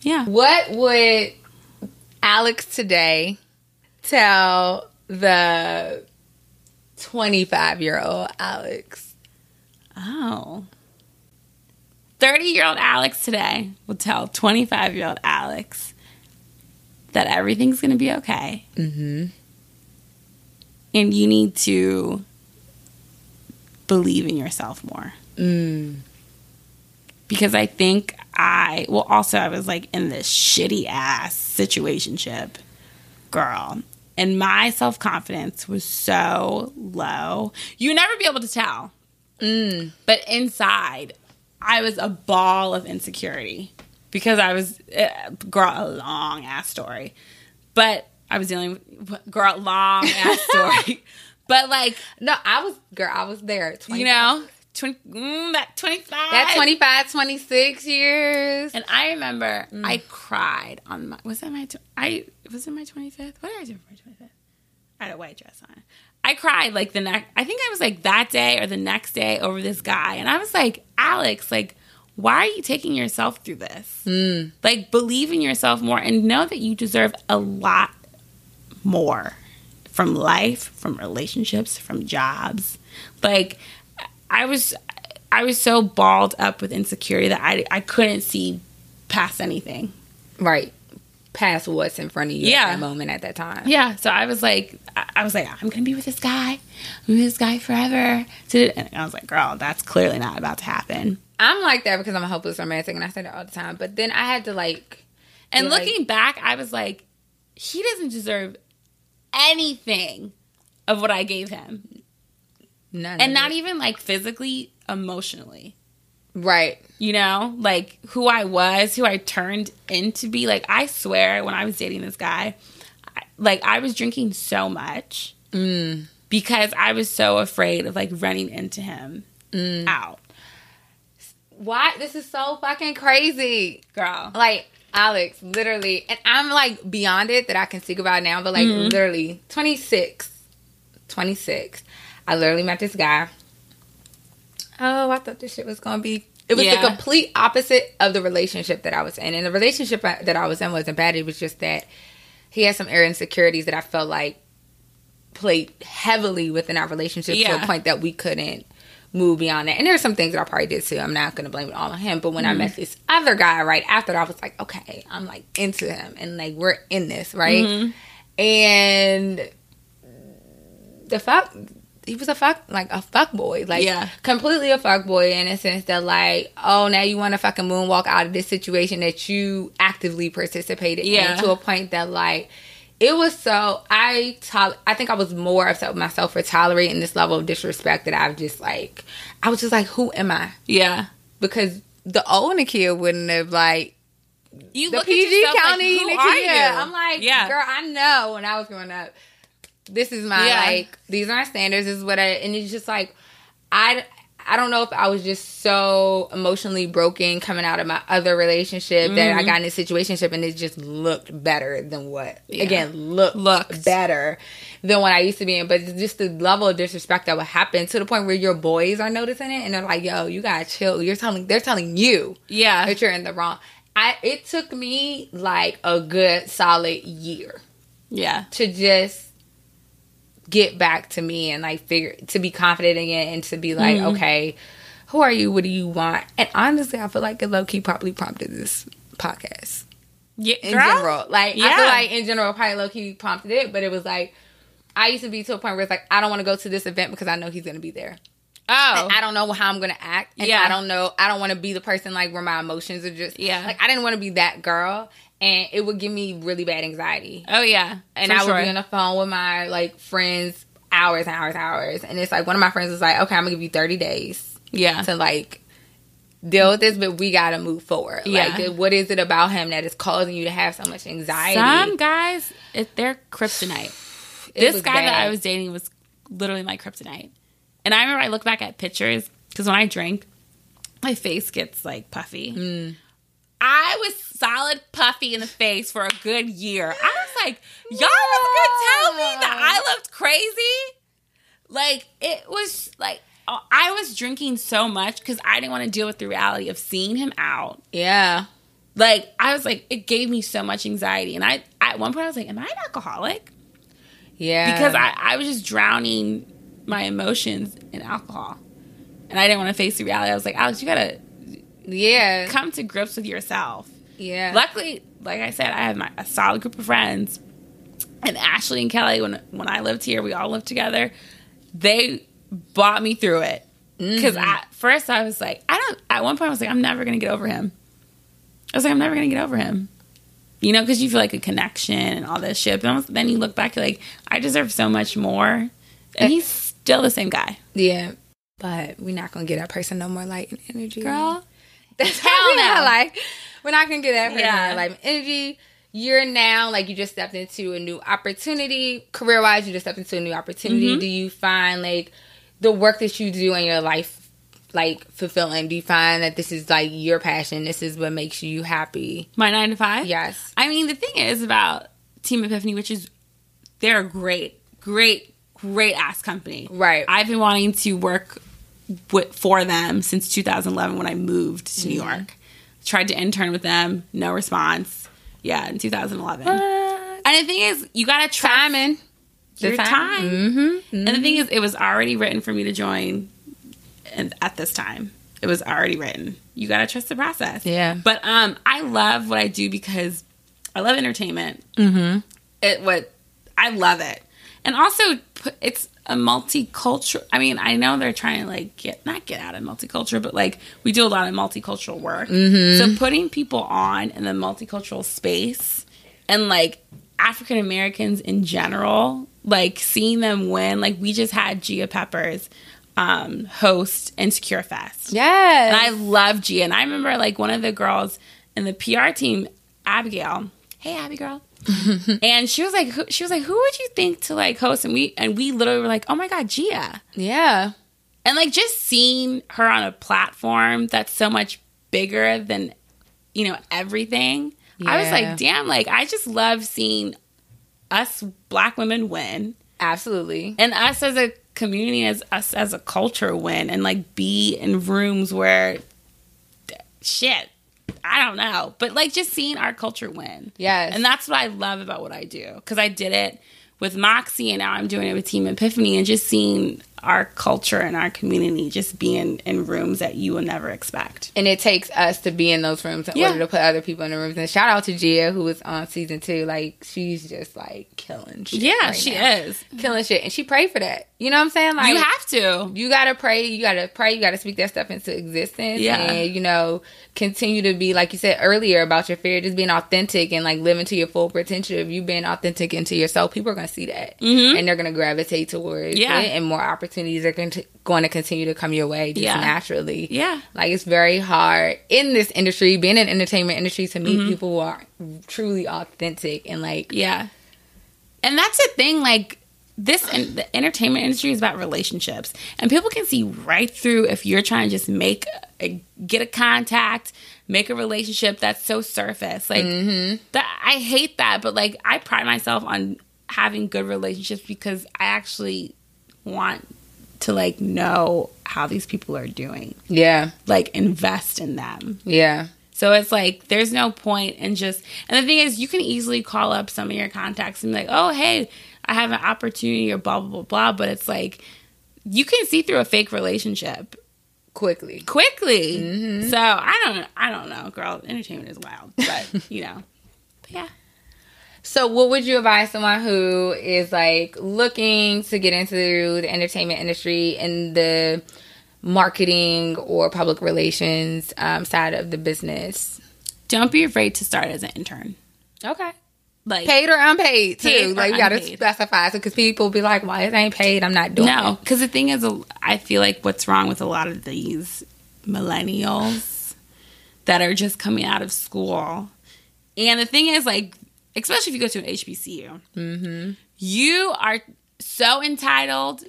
[SPEAKER 2] yeah.
[SPEAKER 1] What would Alex today tell the 25 year old Alex?
[SPEAKER 2] Oh. 30 year old Alex today will tell 25 year old Alex that everything's going to be okay.
[SPEAKER 1] Mm-hmm.
[SPEAKER 2] And you need to believe in yourself more.
[SPEAKER 1] Mm.
[SPEAKER 2] because I think I well also I was like in this shitty ass situationship girl and my self confidence was so low. You never be able to tell.
[SPEAKER 1] Mm.
[SPEAKER 2] But inside I was a ball of insecurity. because I was uh, girl a long ass story, but I was dealing with girl long ass story, but like
[SPEAKER 1] No, I was girl. I was there. 25.
[SPEAKER 2] you know. 20, mm, that 25
[SPEAKER 1] that 25, 26 years.
[SPEAKER 2] and I remember I cried on my was that my I was it my 25th what did I do for my 25th I had a white dress on I cried like the next I think I was like that day or the next day over this guy and I was like Alex like why are you taking yourself through this mm. like believe in yourself more and know that you deserve a lot more from life, from relationships, from jobs. Like I was I was so balled up with insecurity that I I couldn't see past anything.
[SPEAKER 1] Right. Past what's in front of you
[SPEAKER 2] Yeah.
[SPEAKER 1] at that moment at that time.
[SPEAKER 2] Yeah, so I was like I was like I'm going to be with this guy. I'm with this guy forever. And I was like, "Girl, that's clearly not about to happen."
[SPEAKER 1] I'm like that because I'm a hopeless romantic and I say that all the time. But then I had to like
[SPEAKER 2] And
[SPEAKER 1] You're like-
[SPEAKER 2] looking back, I was like, he doesn't deserve anything of what I gave him.
[SPEAKER 1] none
[SPEAKER 2] And not even like physically, emotionally.
[SPEAKER 1] Right.
[SPEAKER 2] You know, like who I was, who I turned into be. Like, I swear, when I was dating this guy, I, like, I was drinking so much
[SPEAKER 1] Mm.
[SPEAKER 2] because I was so afraid of like running into him
[SPEAKER 1] Mm.
[SPEAKER 2] out.
[SPEAKER 1] Why this is so fucking crazy.
[SPEAKER 2] Girl.
[SPEAKER 1] Like Alex, literally, and I'm like beyond it that I can speak about now, but like
[SPEAKER 2] Mm-hmm.
[SPEAKER 1] literally 26. 26. I literally met this guy. Oh, I thought this shit was gonna be. It was
[SPEAKER 2] Yeah.
[SPEAKER 1] the complete opposite of the relationship that I was in, and the relationship I- that I was in wasn't bad. It was just that he had some air insecurities that I felt like played heavily within our relationship to a point that we couldn't move beyond that. And there's some things that I probably did too. I'm not gonna blame it all on him. But when I mm-hmm. met this other guy right after that, I was like, okay, I'm like into him and like we're in this, right? Mm-hmm. And the fuck he was a fuck like a fuck boy. Like
[SPEAKER 2] Yeah.
[SPEAKER 1] completely a fuck boy in a sense that like, oh now you wanna fucking moonwalk out of this situation that you actively participated
[SPEAKER 2] Yeah.
[SPEAKER 1] in to a point that like it was so I tol- I think I was more upset with myself for tolerating this level of disrespect that I've just like I was just like, who am I?
[SPEAKER 2] Yeah.
[SPEAKER 1] Because the old Nakia wouldn't have like
[SPEAKER 2] You
[SPEAKER 1] the
[SPEAKER 2] look
[SPEAKER 1] PG
[SPEAKER 2] at yourself
[SPEAKER 1] County
[SPEAKER 2] like, who are you?
[SPEAKER 1] I'm like,
[SPEAKER 2] yeah.
[SPEAKER 1] girl, I know when I was growing up. This is my
[SPEAKER 2] Yeah.
[SPEAKER 1] like these are my standards. This is what I and it's just like I I don't know if I was just so emotionally broken coming out of my other relationship that I mm-hmm. got in this situationship and it just looked better than what
[SPEAKER 2] Yeah.
[SPEAKER 1] again looked
[SPEAKER 2] Looked.
[SPEAKER 1] better than what I used to be in. But it's just the level of disrespect that would happen to the point where your boys are noticing it and they're like, "Yo, you gotta chill." You're telling they're telling you
[SPEAKER 2] Yeah.
[SPEAKER 1] that you're in the wrong. I it took me like a good solid year
[SPEAKER 2] Yeah.
[SPEAKER 1] to just get back to me and like figure to be confident again and to be like,
[SPEAKER 2] Mm-hmm.
[SPEAKER 1] okay, who are you? What do you want? And honestly, I feel like it low key probably prompted this podcast
[SPEAKER 2] Yeah.
[SPEAKER 1] in
[SPEAKER 2] Girl?
[SPEAKER 1] general. Like I
[SPEAKER 2] Yeah.
[SPEAKER 1] feel like in general probably low key prompted it, but it was like I used to be to a point where it's like I don't want to go to this event because I know he's gonna be there.
[SPEAKER 2] Oh.
[SPEAKER 1] And I don't know how I'm gonna act. And
[SPEAKER 2] Yeah.
[SPEAKER 1] I don't know. I don't want to be the person like where my emotions are just.
[SPEAKER 2] Yeah.
[SPEAKER 1] Like I didn't want to be that girl, and it would give me really bad anxiety.
[SPEAKER 2] oh yeah.
[SPEAKER 1] And
[SPEAKER 2] For
[SPEAKER 1] I would
[SPEAKER 2] sure.
[SPEAKER 1] be on the phone with my like friends hours and hours, and hours, and it's like one of my friends was like, "Okay, I'm gonna give you 30 days
[SPEAKER 2] Yeah.
[SPEAKER 1] to like." Deal with this, but we gotta move forward.
[SPEAKER 2] Yeah.
[SPEAKER 1] Like, what is it about him that is causing you to have so much anxiety?
[SPEAKER 2] Some guys, it, they're kryptonite. This guy that. I was dating was literally my kryptonite. And I remember I look back at pictures because when I drink, my face gets like puffy.
[SPEAKER 1] Mm.
[SPEAKER 2] Solid puffy in the face for a good year. I was like, y'all was gonna tell me that I looked crazy. Like it was like uh, I was drinking so much because I didn't want to deal with the reality of seeing him out.
[SPEAKER 1] Yeah,
[SPEAKER 2] Like I was like, it gave me so much anxiety, and I at one point I was like, am I an alcoholic?
[SPEAKER 1] yeah.
[SPEAKER 2] because I, I was just drowning my emotions in alcohol. And I didn't want to face the reality. I was like, Alex, you gotta
[SPEAKER 1] yeah,
[SPEAKER 2] come to grips with yourself.
[SPEAKER 1] Yeah.
[SPEAKER 2] Luckily, like I said, I have my, a solid group of friends. And Ashley and Kelly, when when I lived here, we all lived together. They bought me through it. Mm-hmm. Because at first I was like, I don't. At one point I was like, I'm never gonna get over him. I was like, I'm never gonna get over him. You know, because you feel like a connection and all this shit. But then you look back, you're like, I deserve so much more. And he's still the same guy,
[SPEAKER 1] Yeah, but we're not gonna get that person no more light and energy,
[SPEAKER 2] girl.
[SPEAKER 1] That's
[SPEAKER 2] Hell no.
[SPEAKER 1] like. We're not gonna get that.
[SPEAKER 2] Yeah.
[SPEAKER 1] Yeah, like energy. You're now like you just stepped into a new opportunity, career wise. You just stepped into a new opportunity.
[SPEAKER 2] Mhm.
[SPEAKER 1] Do you find like the work that you do in your life like fulfilling? Do you find that this is like your passion? This is what makes you happy?
[SPEAKER 2] My nine to five.
[SPEAKER 1] Yes.
[SPEAKER 2] I mean, the thing is about Team Epiphany, which is they're a great, great, great ass company.
[SPEAKER 1] Right.
[SPEAKER 2] I've been wanting to work with, for them since 2011 when I moved to New York. Tried to intern with them, no response. Yeah, in 2011. And the thing is, you gotta trust
[SPEAKER 1] Timing.
[SPEAKER 2] your time.
[SPEAKER 1] Mm-hmm.
[SPEAKER 2] And the thing is, it was already written for me to join, and at this time, it was already written. You gotta trust the process.
[SPEAKER 1] Yeah.
[SPEAKER 2] But um, I love what I do because I love entertainment.
[SPEAKER 1] Mm-hmm.
[SPEAKER 2] It what I love it, and also it's a multicultural. I mean, I know they're trying to like get not get out of multicultural, but like we do a lot of multicultural work. So putting people on in the multicultural space and like African Americans in general, like seeing them win. Like we just had Gia Peppers um, host Insecure Fest.
[SPEAKER 1] Yes.
[SPEAKER 2] And I love Gia. And I remember like one of the girls in the PR team, Abigail. Hey, Abby girl. and she was like, who, she was like, who would you think to like host? And we and we literally were like, oh my god, Gia.
[SPEAKER 1] yeah.
[SPEAKER 2] And like just seeing her on a platform that's so much bigger than you know everything. I was like, damn, like I just love seeing us black women win
[SPEAKER 1] Absolutely.
[SPEAKER 2] and us as a community as us as a culture win and like be in rooms where shit i don't know but like just seeing our culture win
[SPEAKER 1] Yes.
[SPEAKER 2] and that's what i love about what i do because i did it with moxie and now i'm doing it with team epiphany and just seeing our culture and our community just being in rooms that you will never expect
[SPEAKER 1] and it takes us to be in those rooms in
[SPEAKER 2] Yeah.
[SPEAKER 1] order to put other people in the rooms. And shout out to Gia who was on season two. Like she's just like killing shit.
[SPEAKER 2] yeah
[SPEAKER 1] right
[SPEAKER 2] she
[SPEAKER 1] now.
[SPEAKER 2] is
[SPEAKER 1] killing shit, and she prayed for that. You know what I'm saying? Like
[SPEAKER 2] you have to
[SPEAKER 1] you gotta pray. You gotta pray. You gotta speak that stuff into existence.
[SPEAKER 2] Yeah.
[SPEAKER 1] and you know continue to be like you said earlier about your fear, just being authentic and like living to your full potential. If you being authentic into yourself, people are gonna see that,
[SPEAKER 2] Mhm.
[SPEAKER 1] and they're gonna gravitate towards
[SPEAKER 2] Yeah.
[SPEAKER 1] it, and more opportunities are going to going to continue to come your way just
[SPEAKER 2] Yeah.
[SPEAKER 1] naturally.
[SPEAKER 2] yeah
[SPEAKER 1] Like it's very hard in this industry, being in entertainment industry, to meet
[SPEAKER 2] Mhm.
[SPEAKER 1] people who are truly authentic and like
[SPEAKER 2] Yeah. And that's the thing, like this and the entertainment industry is about relationships. And people can see right through if you're trying to just make a, get a contact, make a relationship that's so surface. Like that I hate that, but like I pride myself on having good relationships because I actually want to like know how these people are doing.
[SPEAKER 1] yeah,
[SPEAKER 2] Like invest in them.
[SPEAKER 1] yeah,
[SPEAKER 2] So it's like there's no point in just and the thing is you can easily call up some of your contacts and be like, oh hey, I have an opportunity or blah blah blah blah. But it's like you can see through a fake relationship
[SPEAKER 1] quickly.
[SPEAKER 2] quickly. Mm-hmm. So I don't I don't know, girl. Entertainment is wild. But you know. But yeah.
[SPEAKER 1] So, what would you advise someone who is like looking to get into the entertainment industry in the marketing or public relations um, side of the business?
[SPEAKER 2] Don't be afraid to start as an intern.
[SPEAKER 1] Okay.
[SPEAKER 2] Like
[SPEAKER 1] Paid or unpaid too.
[SPEAKER 2] Paid
[SPEAKER 1] like you got to
[SPEAKER 2] unpaid.
[SPEAKER 1] specify because people be like, "Why it ain't paid? I'm not doing
[SPEAKER 2] No, because the thing is, I feel like what's wrong with a lot of these millennials that are just coming out of school, and the thing is, like, especially if you go to an HBCU,
[SPEAKER 1] Mm-hmm.
[SPEAKER 2] you are so entitled.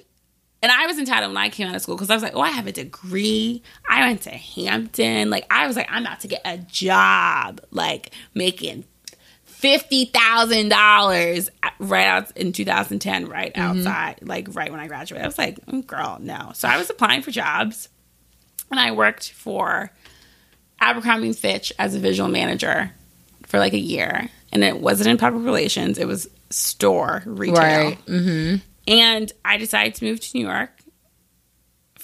[SPEAKER 2] And I was entitled when I came out of school because I was like, oh, I have a degree. I went to Hampton. Like, I was like, I'm about to get a job, like making fifty thousand dollars right out in 2010, right outside, like right when I graduated. I was like, mm, girl, no. So I was applying for jobs, and I worked for Abercrombie Fitch as a visual manager for like a year, and it wasn't in public relations; it was store retail.
[SPEAKER 1] Right. Mm-hmm.
[SPEAKER 2] And I decided to move to New York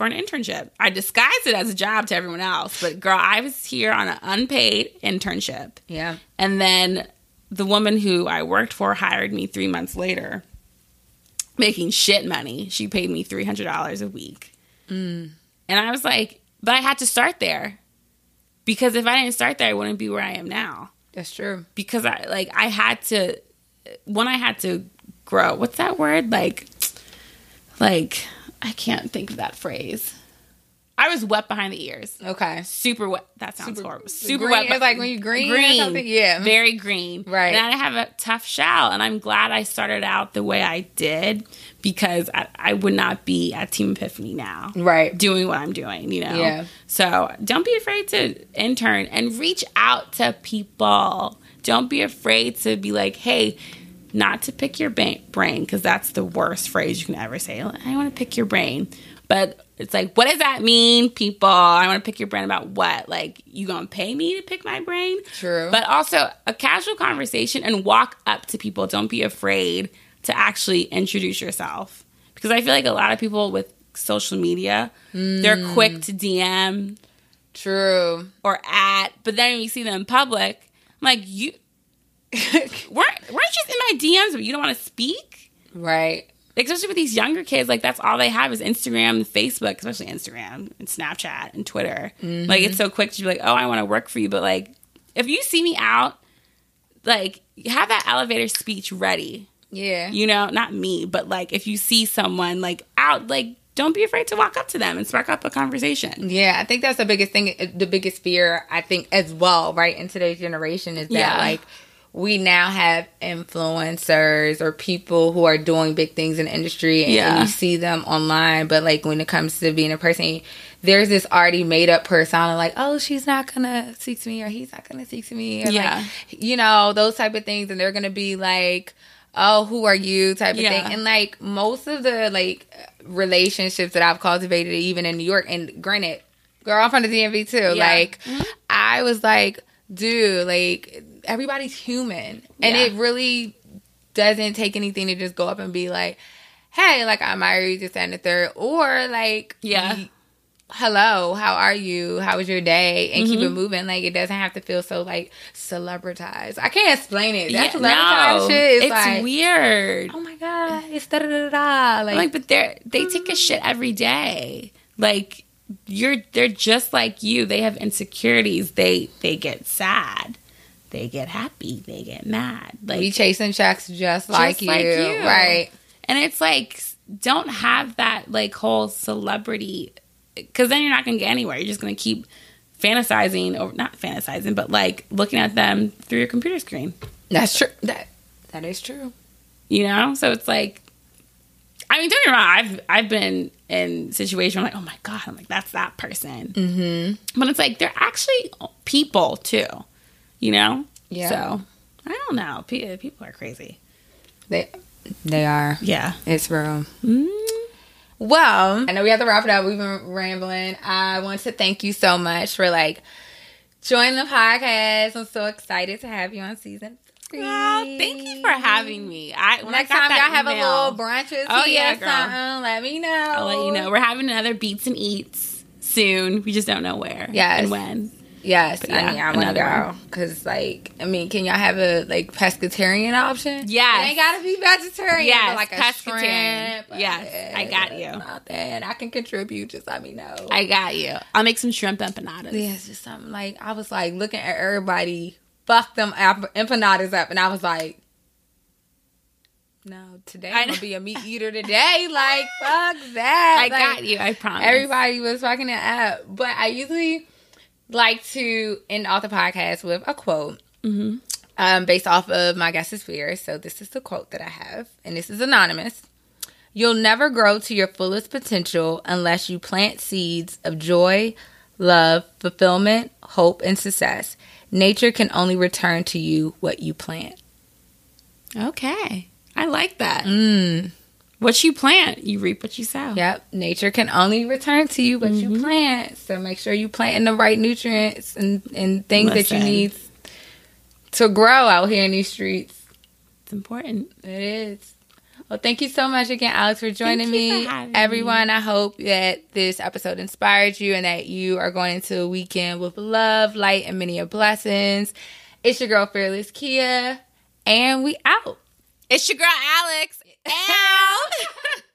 [SPEAKER 2] for an internship. I disguised it as a job to everyone else, but girl, I was here on an unpaid internship.
[SPEAKER 1] Yeah.
[SPEAKER 2] And then the woman who I worked for hired me three months later, making shit money. She paid me $300 a week.
[SPEAKER 1] Mm.
[SPEAKER 2] And I was like, but I had to start there because if I didn't start there, I wouldn't be where I am now.
[SPEAKER 1] That's true.
[SPEAKER 2] Because I like I had to when I had to grow. What's that word? Like like I can't think of that phrase. I was wet behind the ears.
[SPEAKER 1] Okay.
[SPEAKER 2] Super wet. That sounds
[SPEAKER 1] Super-
[SPEAKER 2] horrible. Super
[SPEAKER 1] green-
[SPEAKER 2] wet.
[SPEAKER 1] it's like when you green or something? Yeah.
[SPEAKER 2] Very green.
[SPEAKER 1] Right.
[SPEAKER 2] And I have a tough shell, and I'm glad I started out the way I did because I, I would not be at Team Epiphany now.
[SPEAKER 1] Right.
[SPEAKER 2] Doing what I'm doing, you know?
[SPEAKER 1] Yeah.
[SPEAKER 2] So don't be afraid to intern and reach out to people. Don't be afraid to be like, hey, not to pick your ba- brain because that's the worst phrase you can ever say. I want to pick your brain, but it's like, what does that mean, people? I want to pick your brain about what? Like, you gonna pay me to pick my brain?
[SPEAKER 1] True.
[SPEAKER 2] But also a casual conversation and walk up to people. Don't be afraid to actually introduce yourself because I feel like a lot of people with social media, they're hmm. quick to DM
[SPEAKER 1] True.
[SPEAKER 2] or at, but then when you see them in public, I'm like, you weren't weren't you just in my DMs, but you don't want to speak?
[SPEAKER 1] right.
[SPEAKER 2] Especially with these younger kids, like that's all they have is Instagram and Facebook, especially Instagram and Snapchat and Twitter. Like it's so mm-hmm. quick to be like, oh, I want to work for you, but like if you see me out, like have that elevator speech ready.
[SPEAKER 1] Yeah.
[SPEAKER 2] You know, not me, but like if you see someone like out, like don't be afraid to walk up to them and spark up a conversation.
[SPEAKER 1] Yeah, I think that's the biggest thing. The biggest fear, I think, as well, right, in today's generation is that,
[SPEAKER 2] Yeah.
[SPEAKER 1] like, we now have influencers or people who are doing big things in the industry and,
[SPEAKER 2] Yeah.
[SPEAKER 1] you see them online, but, like, when it comes to being a person, there's this already made up persona, like, oh, she's not gonna speak to me or he's not gonna speak to me. Or,
[SPEAKER 2] Yeah.
[SPEAKER 1] Like, you know, those type of things. And they're gonna be like, oh, who are you type of
[SPEAKER 2] Yeah.
[SPEAKER 1] thing. And, like, most of the, like, relationships that I've cultivated, even in New York, and granted, girl, I'm from the DMV too.
[SPEAKER 2] Yeah.
[SPEAKER 1] Like, mm-hmm. I was like, dude, like, everybody's human. And
[SPEAKER 2] Yeah.
[SPEAKER 1] it really doesn't take anything to just go up and be like, hey, like, I admire you, this, and the third. Or, like,
[SPEAKER 2] Yeah.
[SPEAKER 1] hello, how are you? How was your day? And
[SPEAKER 2] Mm-hmm.
[SPEAKER 1] keep it moving. Like, it doesn't have to feel so, like, celebritized. I can't explain it. That
[SPEAKER 2] Yeah,
[SPEAKER 1] celebritized
[SPEAKER 2] no,
[SPEAKER 1] shit is
[SPEAKER 2] it's
[SPEAKER 1] like,
[SPEAKER 2] weird.
[SPEAKER 1] oh my God, it's da da da da. Like,
[SPEAKER 2] like but they're they take a shit every day like you're they're just like you they have insecurities they they get sad they get happy they get mad like
[SPEAKER 1] we chasing checks just like,
[SPEAKER 2] just
[SPEAKER 1] you,
[SPEAKER 2] like you.
[SPEAKER 1] right?
[SPEAKER 2] and it's like don't have that like whole celebrity because then you're not gonna get anywhere you're just gonna keep fantasizing or not fantasizing but like looking at them through your computer screen
[SPEAKER 1] That's true. That that is true.
[SPEAKER 2] you know so it's like i mean don't get me wrong i've i've been in situations where i'm like oh my god i'm like that's that person
[SPEAKER 1] Mm-hmm.
[SPEAKER 2] but it's like they're actually people too you know
[SPEAKER 1] Yeah.
[SPEAKER 2] so i don't know people are crazy
[SPEAKER 1] They they are.
[SPEAKER 2] yeah
[SPEAKER 1] It's real.
[SPEAKER 2] mm
[SPEAKER 1] Well, I know we have to wrap it up. We've been rambling. I want to thank you so much for like joining the podcast. I'm so excited to have you on season three.
[SPEAKER 2] Oh, thank you for having me. I
[SPEAKER 1] Next
[SPEAKER 2] I
[SPEAKER 1] time y'all have a little brunch or
[SPEAKER 2] Oh, yeah,
[SPEAKER 1] or
[SPEAKER 2] girl.
[SPEAKER 1] something, let me know.
[SPEAKER 2] I'll let you know. We're having another beats and eats soon. We just don't know where.
[SPEAKER 1] Yes.
[SPEAKER 2] and when.
[SPEAKER 1] Yes,
[SPEAKER 2] But
[SPEAKER 1] I mean, I want to go because, like, I mean, can y'all have a like pescatarian option?
[SPEAKER 2] Yes.
[SPEAKER 1] it ain't gotta be vegetarian.
[SPEAKER 2] Yes,
[SPEAKER 1] like a
[SPEAKER 2] pescatarian.
[SPEAKER 1] shrimp.
[SPEAKER 2] Yes, I got eh, you.
[SPEAKER 1] Nothing. I can contribute. Just let me know.
[SPEAKER 2] I got you. I'll make some shrimp empanadas.
[SPEAKER 1] yeah, it's just something like I was like looking at everybody fuck them empanadas up, and I was like. No, today I'm gonna be a meat eater today. Like, fuck that.
[SPEAKER 2] I
[SPEAKER 1] Like,
[SPEAKER 2] got you. I promise.
[SPEAKER 1] Everybody was fucking it up. But I usually like to end off the podcast with a quote
[SPEAKER 2] hmm
[SPEAKER 1] um, based off of my guest's fears. So this is the quote that I have, and this is anonymous. You'll never grow to your fullest potential unless you plant seeds of joy, love, fulfillment, hope, and success. Nature can only return to you what you plant.
[SPEAKER 2] Okay. I like that.
[SPEAKER 1] Mm.
[SPEAKER 2] What you plant, you reap what you sow.
[SPEAKER 1] Yep. Nature can only return to you what you mm-hmm. plant. So make sure you planting the right nutrients and, and things that you need to grow out here in these streets.
[SPEAKER 2] It's important.
[SPEAKER 1] It is. Well, thank you so much again, Alex, for joining me.
[SPEAKER 2] for
[SPEAKER 1] Everyone, I hope that this episode inspired you and that you are going into a weekend with love, light, and many blessings. It's your girl, Fearless Kia, and we out.
[SPEAKER 2] It's your girl Alex out.